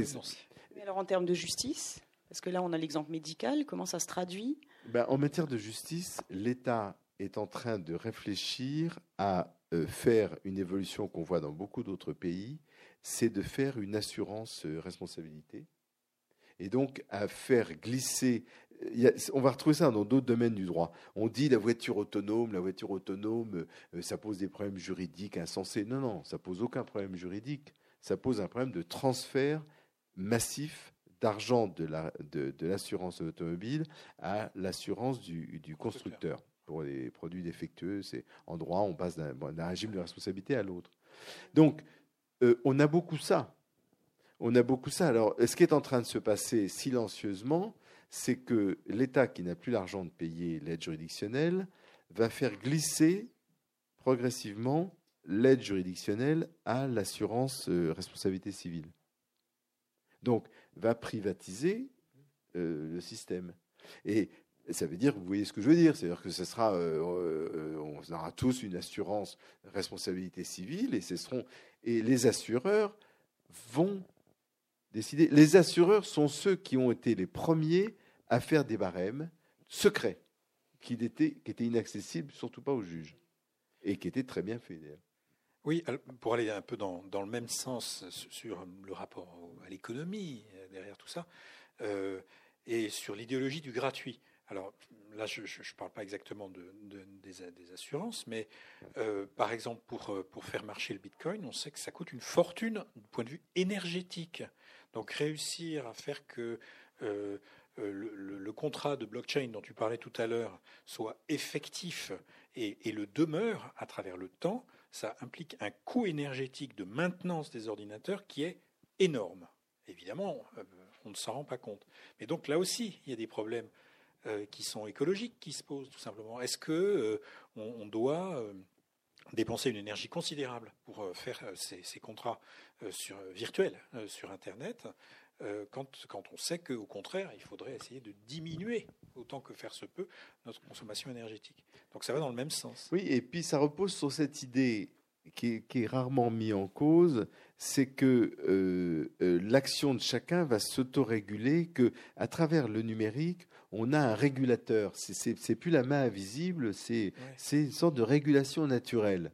Mais alors en termes de justice, parce que là on a l'exemple médical, comment ça se traduit? Ben, En matière de justice, l'État est en train de réfléchir à euh, faire une évolution qu'on voit dans beaucoup d'autres pays, c'est de faire une assurance responsabilité et donc à faire glisser. on va retrouver ça dans d'autres domaines du droit. On dit la voiture autonome, la voiture autonome, euh, ça pose des problèmes juridiques insensés. Non, non, ça pose aucun problème juridique. Ça pose un problème de transfert massif d'argent de l'assurance automobile à l'assurance du, constructeur. Pour les produits défectueux, c'est en droit, on passe d'un régime de responsabilité à l'autre. Donc, euh, on a beaucoup ça. On a beaucoup ça. Alors, ce qui est en train de se passer silencieusement, c'est que l'État qui n'a plus l'argent de payer l'aide juridictionnelle va faire glisser progressivement l'aide juridictionnelle à l'assurance euh, responsabilité civile. Donc, va privatiser euh, le système. Et ça veut dire, vous voyez ce que je veux dire, c'est-à-dire que ce sera, euh, on aura tous une assurance responsabilité civile et ce seront et les assureurs vont Les assureurs sont ceux qui ont été les premiers à faire des barèmes secrets qui étaient, inaccessibles, surtout pas aux juges, et qui étaient très bien faits. Oui, pour aller un peu dans, le même sens sur le rapport à l'économie euh, derrière tout ça, euh, et sur l'idéologie du gratuit. Alors là, je ne parle pas exactement de, des, assurances, mais euh, par exemple, pour faire marcher le Bitcoin, on sait que ça coûte une fortune du point de vue énergétique. Donc réussir à faire que le, le, contrat de blockchain dont tu parlais tout à l'heure soit effectif et, le demeure à travers le temps, ça implique un coût énergétique de maintenance des ordinateurs qui est énorme. Évidemment, euh, on ne s'en rend pas compte. Mais donc là aussi, il y a des problèmes euh, qui sont écologiques qui se posent tout simplement. Est-ce que euh, on, doit dépenser une énergie considérable pour faire ces, contrats sur, virtuels sur Internet euh, quand, quand, on sait qu'au contraire, il faudrait essayer de diminuer autant que faire se peut notre consommation énergétique. Donc ça va dans le même sens. Oui, et puis ça repose sur cette idée qui est, rarement mise en cause, c'est que euh, euh, l'action de chacun va s'autoréguler, que à travers le numérique, on a un régulateur. C'est plus la main invisible, c'est une sorte de régulation naturelle.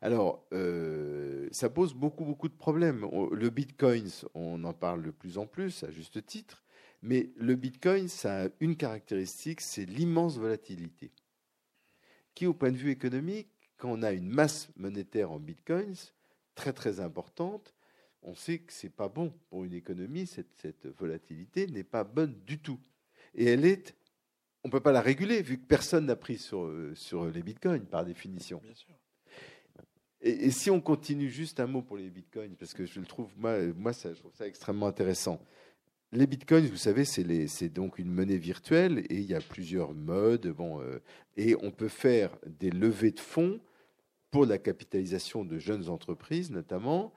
Alors, euh, ça pose beaucoup, beaucoup de problèmes. Le Bitcoin, on en parle de plus en plus, à juste titre, mais le Bitcoin, ça a une caractéristique, c'est l'immense volatilité, qui, au point de vue économique, quand on a une masse monétaire en Bitcoins très, très importante, on sait que c'est pas bon pour une économie, cette, cette volatilité n'est pas bonne du tout. Et elle est, on ne peut pas la réguler vu que personne n'a pris sur, sur les bitcoins par définition. Bien sûr. Et, si on continue juste un mot pour les bitcoins, parce que je le trouve, moi, moi ça, je trouve ça extrêmement intéressant. Les bitcoins, vous savez, c'est donc une monnaie virtuelle et il y a plusieurs modes. Bon, euh, et on peut faire des levées de fonds pour la capitalisation de jeunes entreprises, notamment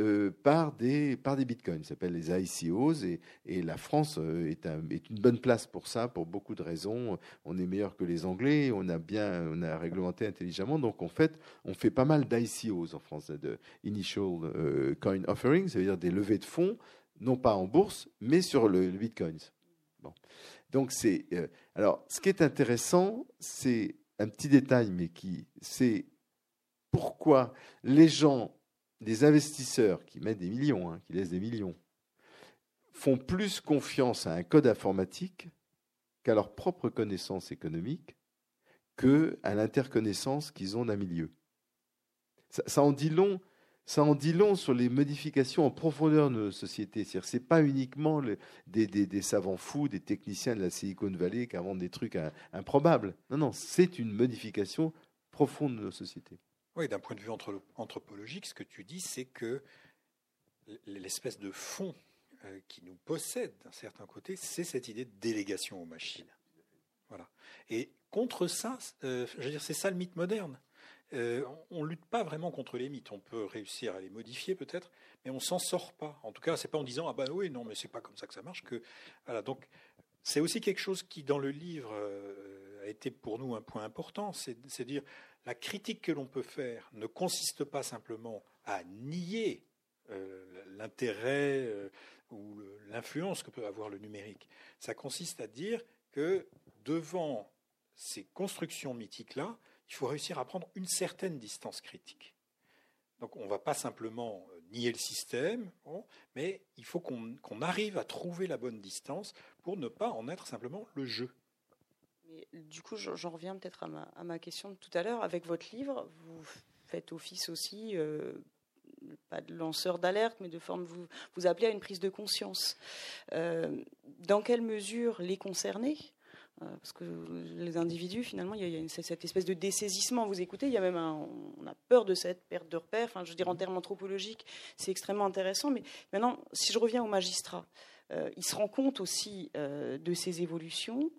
euh, par, des, par des bitcoins. Ça s'appelle les ICOs et, et la France euh, est, est, une bonne place pour ça, pour beaucoup de raisons. On est meilleur que les Anglais, on a bien, on a réglementé intelligemment. Donc en fait, on fait pas mal d'ICOs en France, de Initial euh, Coin Offering, ça veut dire des levées de fonds, non pas en bourse, mais sur le, bitcoins. Bon. Donc c'est alors ce qui est intéressant, c'est un petit détail, mais qui c'est pourquoi les gens, des investisseurs qui mettent des millions, hein, qui laissent des millions, font plus confiance à un code informatique qu'à leur propre connaissance économique, qu'à l'interconnaissance qu'ils ont d'un milieu. Ça, en dit long. Ça en dit long sur les modifications en profondeur de nos sociétés. Ce n'est pas uniquement des, savants fous, des techniciens de la Silicon Valley qui inventent des trucs improbables. Non, non, c'est une modification profonde de nos sociétés. Oui, d'un point de vue anthropologique, ce que tu dis, c'est que l'espèce de fond euh, qui nous possède d'un certain côté, c'est cette idée de délégation aux machines. Voilà. Et contre ça, euh, c'est ça le mythe moderne. Euh, on ne lutte pas vraiment contre les mythes. On peut réussir à les modifier peut-être, mais on s'en sort pas. En tout cas, c'est pas en disant ah ben oui non mais c'est pas comme ça que ça marche que voilà. Donc c'est aussi quelque chose qui dans le livre a été pour nous un point important, c'est dire la critique que l'on peut faire ne consiste pas simplement à nier euh, l'intérêt euh, ou l'influence que peut avoir le numérique. Ça consiste à dire que devant ces constructions mythiques-là, il faut réussir à prendre une certaine distance critique. Donc on ne va pas simplement euh, nier le système, mais il faut qu'on arrive à trouver la bonne distance pour ne pas en être simplement le jeu du coup, j'en reviens peut-être à ma, question de tout à l'heure. Avec votre livre, vous faites office aussi euh, pas de lanceur d'alerte, mais de forme, vous, vous appelez à une prise de conscience. dans quelle mesure les concernés parce que les individus, finalement, il y a, cette espèce de dessaisissement. Vous écoutez, il y a même un, on a peur de cette perte de repère. Enfin, je veux dire, en termes anthropologiques, c'est extrêmement intéressant. Mais maintenant, si je reviens au magistrat, euh, il se rend compte aussi euh, de ces évolutions.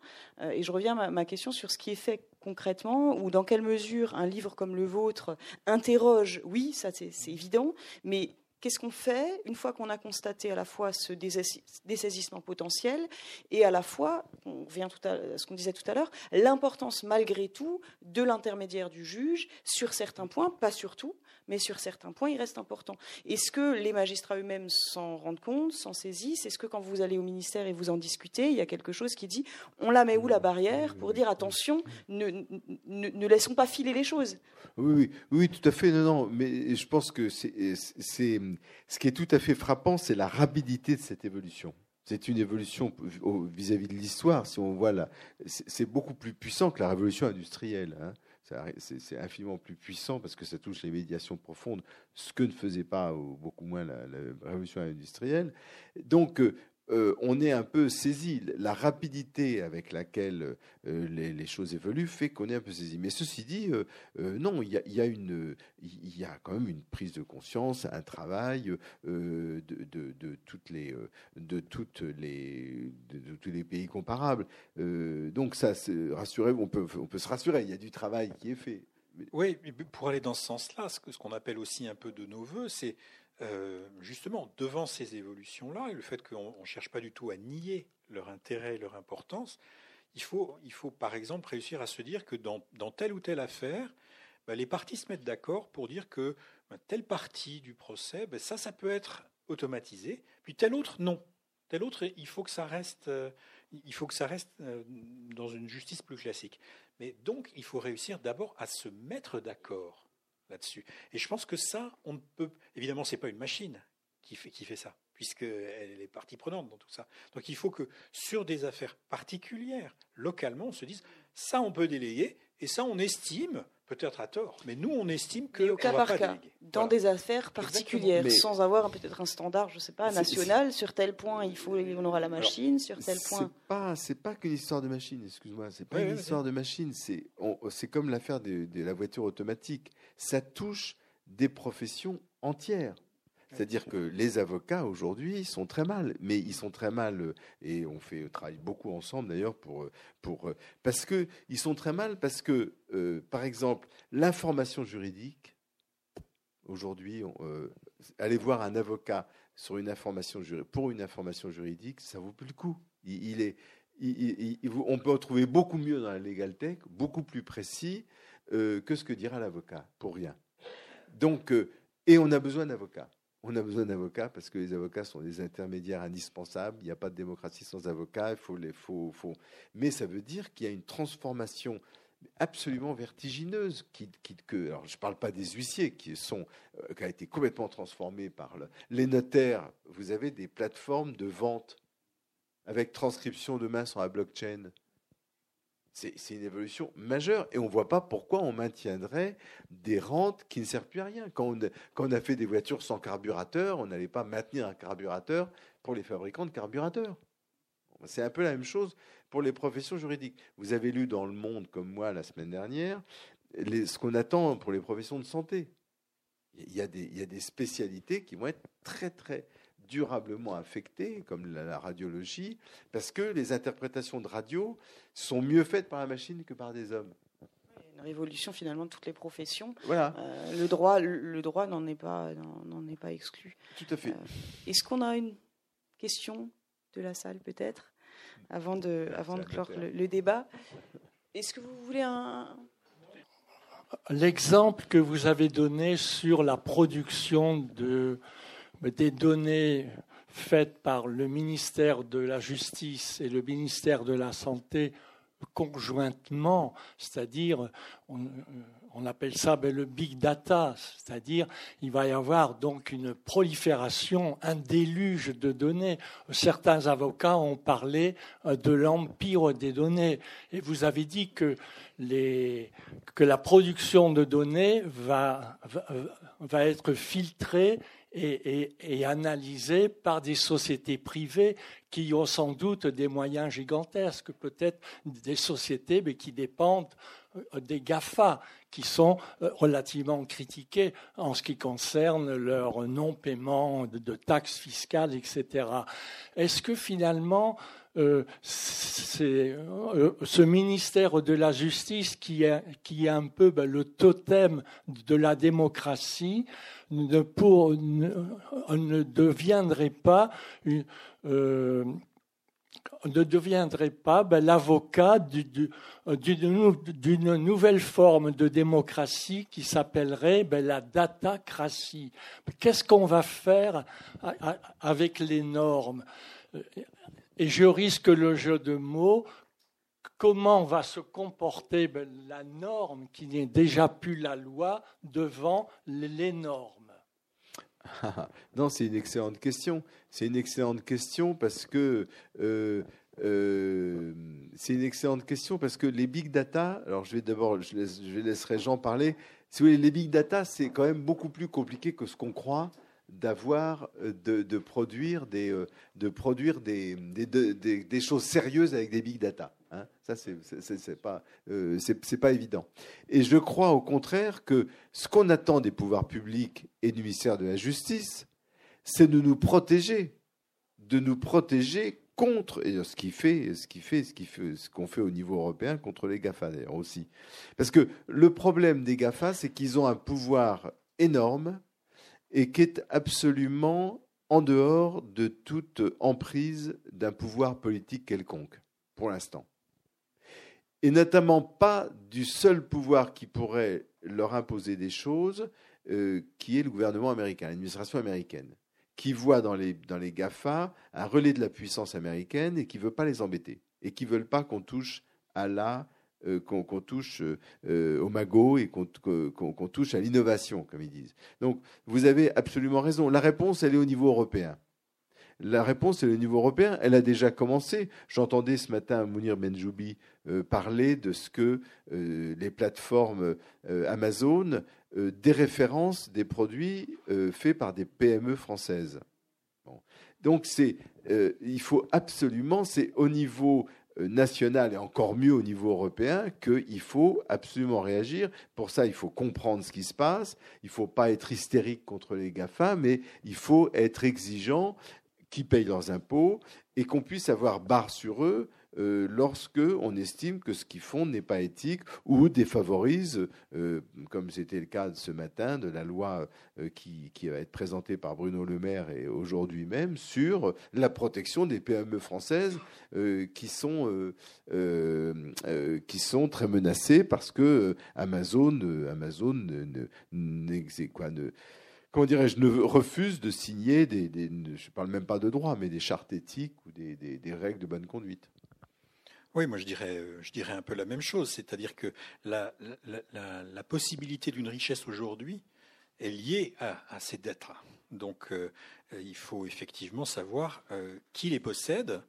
Euh, et je reviens à ma, question sur ce qui est fait concrètement, ou dans quelle mesure un livre comme le vôtre interroge, oui, ça c'est évident, mais Qu'est-ce qu'on fait une fois qu'on a constaté à la fois ce dessaisissement potentiel et à la fois, on revient tout à ce qu'on disait tout à l'heure, l'importance malgré tout de l'intermédiaire du juge sur certains points, pas sur tout, mais sur certains points, il reste important. Est-ce que les magistrats eux-mêmes s'en rendent compte, s'en saisissent? Est-ce que quand vous allez au ministère et vous en discutez, il y a quelque chose qui dit on la met où la barrière pour dire attention, ne, ne, laissons pas filer les choses? Oui, oui, oui, tout à fait. Non, non, mais je pense que c'est, ce qui est tout à fait frappant, c'est la rapidité de cette évolution. C'est une évolution vis-à-vis de l'histoire. Si on voit là, c'est beaucoup plus puissant que la révolution industrielle. Hein c'est infiniment plus puissant parce que ça touche les médiations profondes, ce que ne faisait pas, ou beaucoup moins, la, la révolution industrielle. Donc, euh, euh, on est un peu saisi. La rapidité avec laquelle euh, les, choses évoluent fait qu'on est un peu saisi. Mais ceci dit, euh, non, il y a, quand même une prise de conscience, un travail les, de toutes les, tous les pays comparables. donc ça, rassurez, on peut, on peut se rassurer. Il y a du travail qui est fait. Oui, pour aller dans ce sens-là, ce qu'on appelle aussi un peu de nos voeux, c'est euh, justement, devant ces évolutions-là, et le fait qu'on ne cherche pas du tout à nier leur intérêt et leur importance, il faut, il faut par exemple réussir à se dire que dans, telle ou telle affaire, bah, les parties se mettent d'accord pour dire que bah, telle partie du procès, bah, ça, ça peut être automatisé, puis telle autre, non. Telle autre, il faut que ça reste, euh, il faut que ça reste euh, dans une justice plus classique. Mais donc, il faut réussir d'abord à se mettre d'accord là-dessus. Et je pense que ça, on ne peut. Évidemment, c'est pas une machine qui fait, qui fait ça, puisqu'elle est partie prenante dans tout ça. Donc il faut que sur des affaires particulières, localement, on se dise ça, on peut déléguer, et ça, on estime peut-être à tort, mais nous, on estime que au cas par cas, dans des affaires particulières, sans avoir peut-être un standard, je ne sais pas, national. Sur tel point, il faut, on aura la machine. sur tel point, c'est pas, c'est pas qu'une histoire de machine. Excuse-moi, c'est pas une histoire de machine. C'est, c'est comme l'affaire de, de la voiture automatique. Ça touche des professions entières. C'est-à-dire que les avocats aujourd'hui sont très mal, mais ils sont très mal euh, et on fait travaille beaucoup ensemble d'ailleurs pour euh, pour euh, parce que ils sont très mal parce que par exemple l'information juridique aujourd'hui aller voir un avocat sur une information pour une information juridique ça vaut plus le coup. Il, est on peut en trouver beaucoup mieux dans la legal tech, beaucoup plus précis que ce que dira l'avocat pour rien. Donc et on a besoin d'avocats on a besoin d'avocats parce que les avocats sont des intermédiaires indispensables. Il n'y a pas de démocratie sans avocats. Faut les. Mais ça veut dire qu'il y a une transformation absolument vertigineuse. Qui, que, alors je ne parle pas des huissiers qui sont, euh, qui a été complètement transformé par les notaires. Vous avez des plateformes de vente avec transcription de main sur la blockchain. C'est une évolution majeure et on ne voit pas pourquoi on maintiendrait des rentes qui ne servent plus à rien. Quand on, a fait des voitures sans carburateur, on n'allait pas maintenir un carburateur pour les fabricants de carburateurs. C'est un peu la même chose pour les professions juridiques. Vous avez lu dans Le Monde, comme moi, la semaine dernière, ce qu'on attend pour les professions de santé. Il y, a des, il y a des spécialités qui vont être très, très durablement affectées, comme la, radiologie, parce que les interprétations de radio sont mieux faites par la machine que par des hommes une révolution finalement de toutes les professions. Voilà. Euh, le droit, le droit n'en est pas, n'en est pas exclu. Tout à fait. Euh, est-ce qu'on a une question de la salle peut-être avant de, avant de clore le, le débat? Est-ce que vous voulez un L'exemple que vous avez donné sur la production de des données faites par le ministère de la Justice et le ministère de la Santé conjointement, c'est-à-dire on, appelle ça ben, le big data, c'est-à-dire il va y avoir donc une prolifération, un déluge de données. Certains avocats ont parlé euh, de l'empire des données et vous avez dit que, les, que la production de données va, va être filtrée et, et, par des sociétés privées qui ont sans doute des moyens gigantesques, peut-être des sociétés mais qui dépendent euh, des GAFA, qui sont euh, relativement critiqués en ce qui concerne leur non-paiement de, taxes fiscales, etc. Est-ce que finalement, euh, ce ministère de la Justice, qui est, un peu ben, le totem de la démocratie, ne, deviendrait pas euh, ne deviendrait pas l'avocat d'une nouvelle forme de démocratie qui s'appellerait ben, la datacratie. Qu'est-ce qu'on va faire avec les normes? Et je risque le jeu de mots. Comment va se comporter ben, la norme qui n'est déjà plus la loi devant les normes? Non, c'est une excellente question. C'est une excellente question parce que euh, euh, c'est une excellente question parce que les big data. Alors, je vais d'abord, je, je laisserai Jean parler. Si vous voulez, les big data, c'est quand même beaucoup plus compliqué que ce qu'on croit d'avoir euh, de, produire des de produire des, des, choses sérieuses avec des big data. Hein. Ça, c'est pas c'est pas évident. Et je crois au contraire que ce qu'on attend des pouvoirs publics et du ministère de la Justice, c'est de nous protéger, de nous protéger contre, et ce qui fait, ce qui fait, ce qui fait, ce qu'on fait au niveau européen contre les GAFA d'ailleurs aussi. Parce que le problème des GAFA, c'est qu'ils ont un pouvoir énorme et qui est absolument en dehors de toute emprise d'un pouvoir politique quelconque, pour l'instant. Et notamment pas du seul pouvoir qui pourrait leur imposer des choses, euh, qui est le gouvernement américain, l'administration américaine qui voit dans les, dans les GAFA un relais de la puissance américaine et qui ne veut pas les embêter et qui ne veulent pas qu'on touche à la euh, qu'on touche euh, au magot et qu'on touche à l'innovation, comme ils disent. Donc, vous avez absolument raison. La réponse, elle est au niveau européen. La réponse, elle est au niveau européen. Elle a déjà commencé. J'entendais ce matin Mounir Benjoubi euh, parler de ce que les plateformes Amazon euh, des produits faits par des PME françaises. Donc c'est, il faut absolument, c'est au niveau national et encore mieux au niveau européen qu'il faut absolument réagir. Pour ça, il faut comprendre ce qui se passe. Il ne faut pas être hystérique contre les GAFA, mais il faut être exigeant qui payent leurs impôts et qu'on puisse avoir barre sur eux euh, lorsque on estime que ce qu'ils font n'est pas éthique ou défavorise, euh, comme c'était le cas ce matin de la loi euh, qui, va être présentée par Bruno Le Maire et aujourd'hui même sur la protection des PME françaises qui sont qui sont très menacées parce que Amazon Amazon ne, quoi, ne comment dirais-je, ne refuse de signer des, je parle même pas de droit, mais des chartes éthiques ou des règles de bonne conduite. Oui, moi je dirais, euh, je dirais un peu la même chose, c'est-à-dire que la, possibilité d'une richesse aujourd'hui est liée à, ces dettes-là. Donc euh, il faut effectivement savoir euh, qui les possède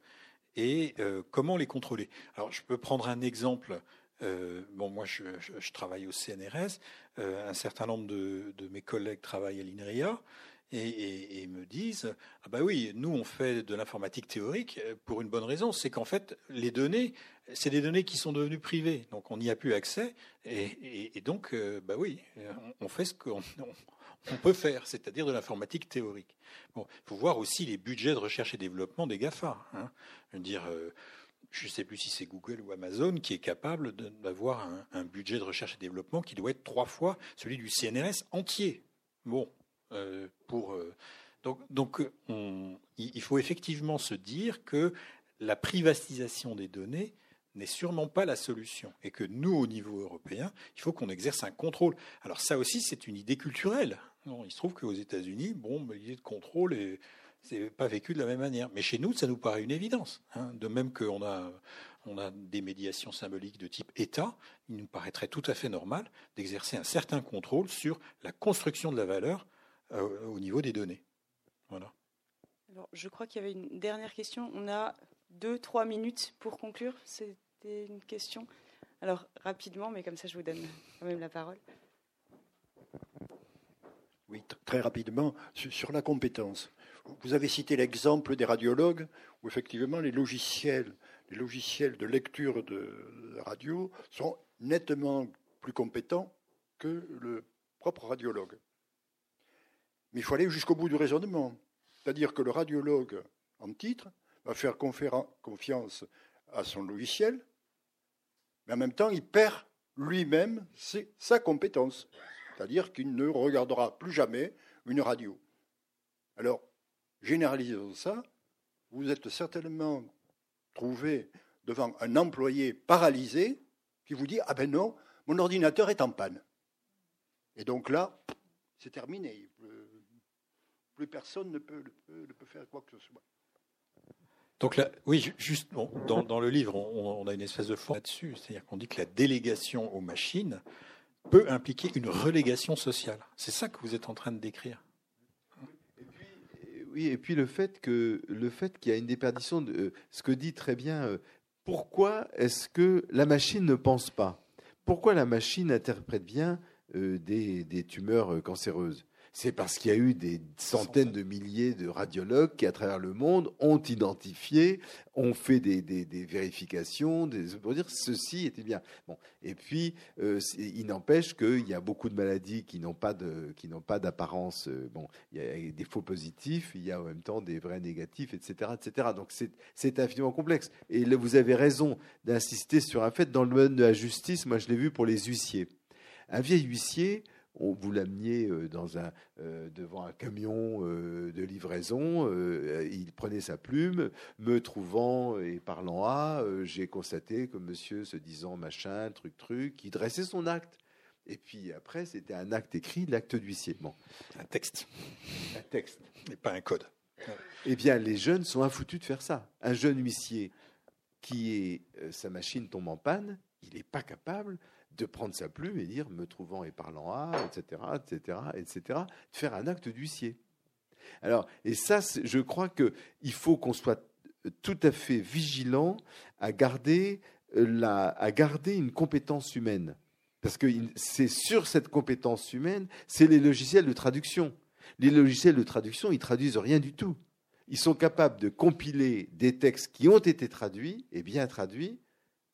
et comment les contrôler. Alors je peux prendre un exemple. bon, moi je, travaille au CNRS, un certain nombre de mes collègues travaillent à l'INRIA et, me disent ah bah oui, nous on fait de l'informatique théorique pour une bonne raison, c'est qu'en fait les données, c'est des données qui sont devenues privées, donc on n'y a plus accès, et, donc euh, bah oui, on, fait ce qu'on on peut faire, c'est-à-dire de l'informatique théorique. Bon, il faut voir aussi les budgets de recherche et développement des GAFA. Hein. Je dire, euh, je ne sais plus si c'est Google ou Amazon qui est capable d'avoir un, un, budget de recherche et développement qui doit être trois fois celui du CNRS entier. Bon, euh, pour, euh, donc, donc il faut effectivement se dire que la privatisation des données n'est sûrement pas la solution et que nous, au niveau européen, il faut qu'on exerce un contrôle. Alors ça aussi, c'est une idée culturelle. il se trouve qu'aux États-Unis, bon, l'idée de contrôle est c'est pas vécu de la même manière. Mais chez nous, ça nous paraît une évidence. Hein. De même qu'on a des médiations symboliques de type État, il nous paraîtrait tout à fait normal d'exercer un certain contrôle sur la construction de la valeur euh, au niveau des données. Voilà. Alors, je crois qu'il y avait une dernière question. On a deux, trois minutes pour conclure. C'était une question. Alors, rapidement, mais comme ça, je vous donne quand même la parole. Oui, très rapidement, sur la compétence. Vous avez cité l'exemple des radiologues, où effectivement les logiciels, les logiciels de lecture de radio sont nettement plus compétents que le propre radiologue. Mais il faut aller jusqu'au bout du raisonnement. C'est-à-dire que le radiologue, en titre, va faire confiance à son logiciel, mais en même temps, il perd lui-même sa compétence. C'est-à-dire qu'il ne regardera plus jamais une radio. Alors, généralisons ça. Vous êtes certainement trouvé devant un employé paralysé qui vous dit Ah ben non, mon ordinateur est en panne. Et donc là, c'est terminé. Plus personne ne peut, faire quoi que ce soit. Donc là, oui, juste dans, le livre, on, a une espèce de forme là-dessus, c'est-à-dire qu'on dit que la délégation aux machines peut impliquer une relégation sociale. C'est ça que vous êtes en train de décrire. oui, et puis le fait que le fait qu'il y a une déperdition de euh, ce que dit très bien. Euh, pourquoi est-ce que la machine ne pense pas? Pourquoi la machine interprète bien euh, des, tumeurs cancéreuses? C'est parce qu'il y a eu des centaines de milliers de radiologues qui, à travers le monde, ont identifié, ont fait des, vérifications, des, pour dire ceci était bien. Bon, et puis, euh, il n'empêche qu'il y a beaucoup de maladies qui n'ont pas de, qui n'ont pas d'apparence. Euh, bon, il y a des faux positifs, il y a en même temps des vrais négatifs, etc., etc. Donc c'est infiniment complexe. Et vous avez raison d'insister sur un fait dans le domaine de la justice. Moi, je l'ai vu pour les huissiers. Un vieil huissier on vous l'ameniez euh, dans un, euh, devant un camion euh, de livraison, il prenait sa plume, me trouvant et parlant à, j'ai constaté que monsieur se disant machin, truc, truc, il dressait son acte. Et puis après, c'était un acte écrit, l'acte d'huissier. Bon. Un texte. Un texte. Et pas un code. Eh bien, les jeunes sont infoutus de faire ça. Un jeune huissier qui est, sa machine tombe en panne, il n'est pas capable de prendre sa plume et dire, me trouvant et parlant à, etc., etc., etc., de faire un acte d'huissier. Alors, et ça, je crois qu'il faut qu'on soit tout à fait vigilant à garder, euh, la, à garder une compétence humaine. Parce que c'est sur cette compétence humaine, c'est les logiciels de traduction. Les logiciels de traduction, ils traduisent rien du tout. Ils sont capables de compiler des textes qui ont été traduits et bien traduits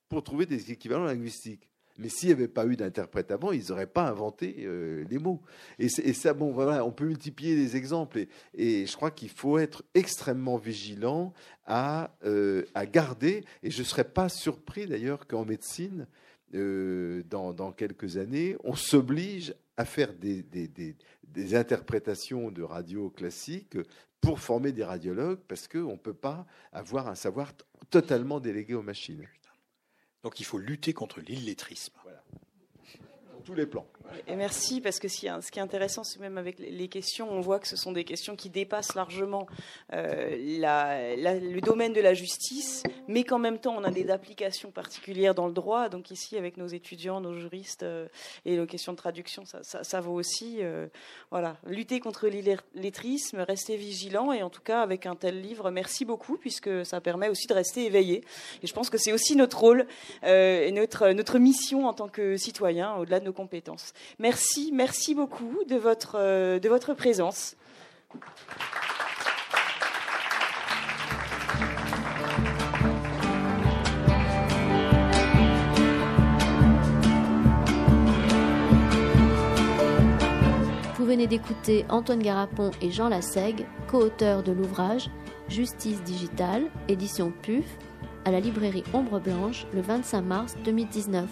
pour trouver des équivalents linguistiques. Mais s'il n'y avait pas eu d'interprète avant, ils n'auraient pas inventé euh, les mots. Et, ça, bon, voilà, on peut multiplier les exemples. Et, je crois qu'il faut être extrêmement vigilant à, euh, garder. Et je ne serais pas surpris d'ailleurs qu'en médecine, euh, dans, quelques années, on s'oblige à faire des, des, interprétations de radio classiques pour former des radiologues, parce qu'on ne peut pas avoir un savoir totalement délégué aux machines. Donc il faut lutter contre l'illettrisme. Voilà. Dans tous les plans. Et merci, parce que ce qui est intéressant, c'est même avec les questions, on voit que ce sont des questions qui dépassent largement euh, le domaine de la justice, mais qu'en même temps, on a des applications particulières dans le droit. Donc ici, avec nos étudiants, nos juristes euh, et les questions de traduction, ça, vaut aussi. Euh, voilà, lutter contre l'illettrisme, rester vigilant, et en tout cas, avec un tel livre, merci beaucoup, puisque ça permet aussi de rester éveillé. Et je pense que c'est aussi notre rôle et notre, notre mission en tant que citoyen, au-delà de nos compétences. Merci, merci beaucoup de votre, euh, de votre présence. Vous venez d'écouter Antoine Garapon et Jean Lassègue, co-auteurs de l'ouvrage Justice digitale, édition PUF, à la librairie Ombre Blanche le 25 mars 2019.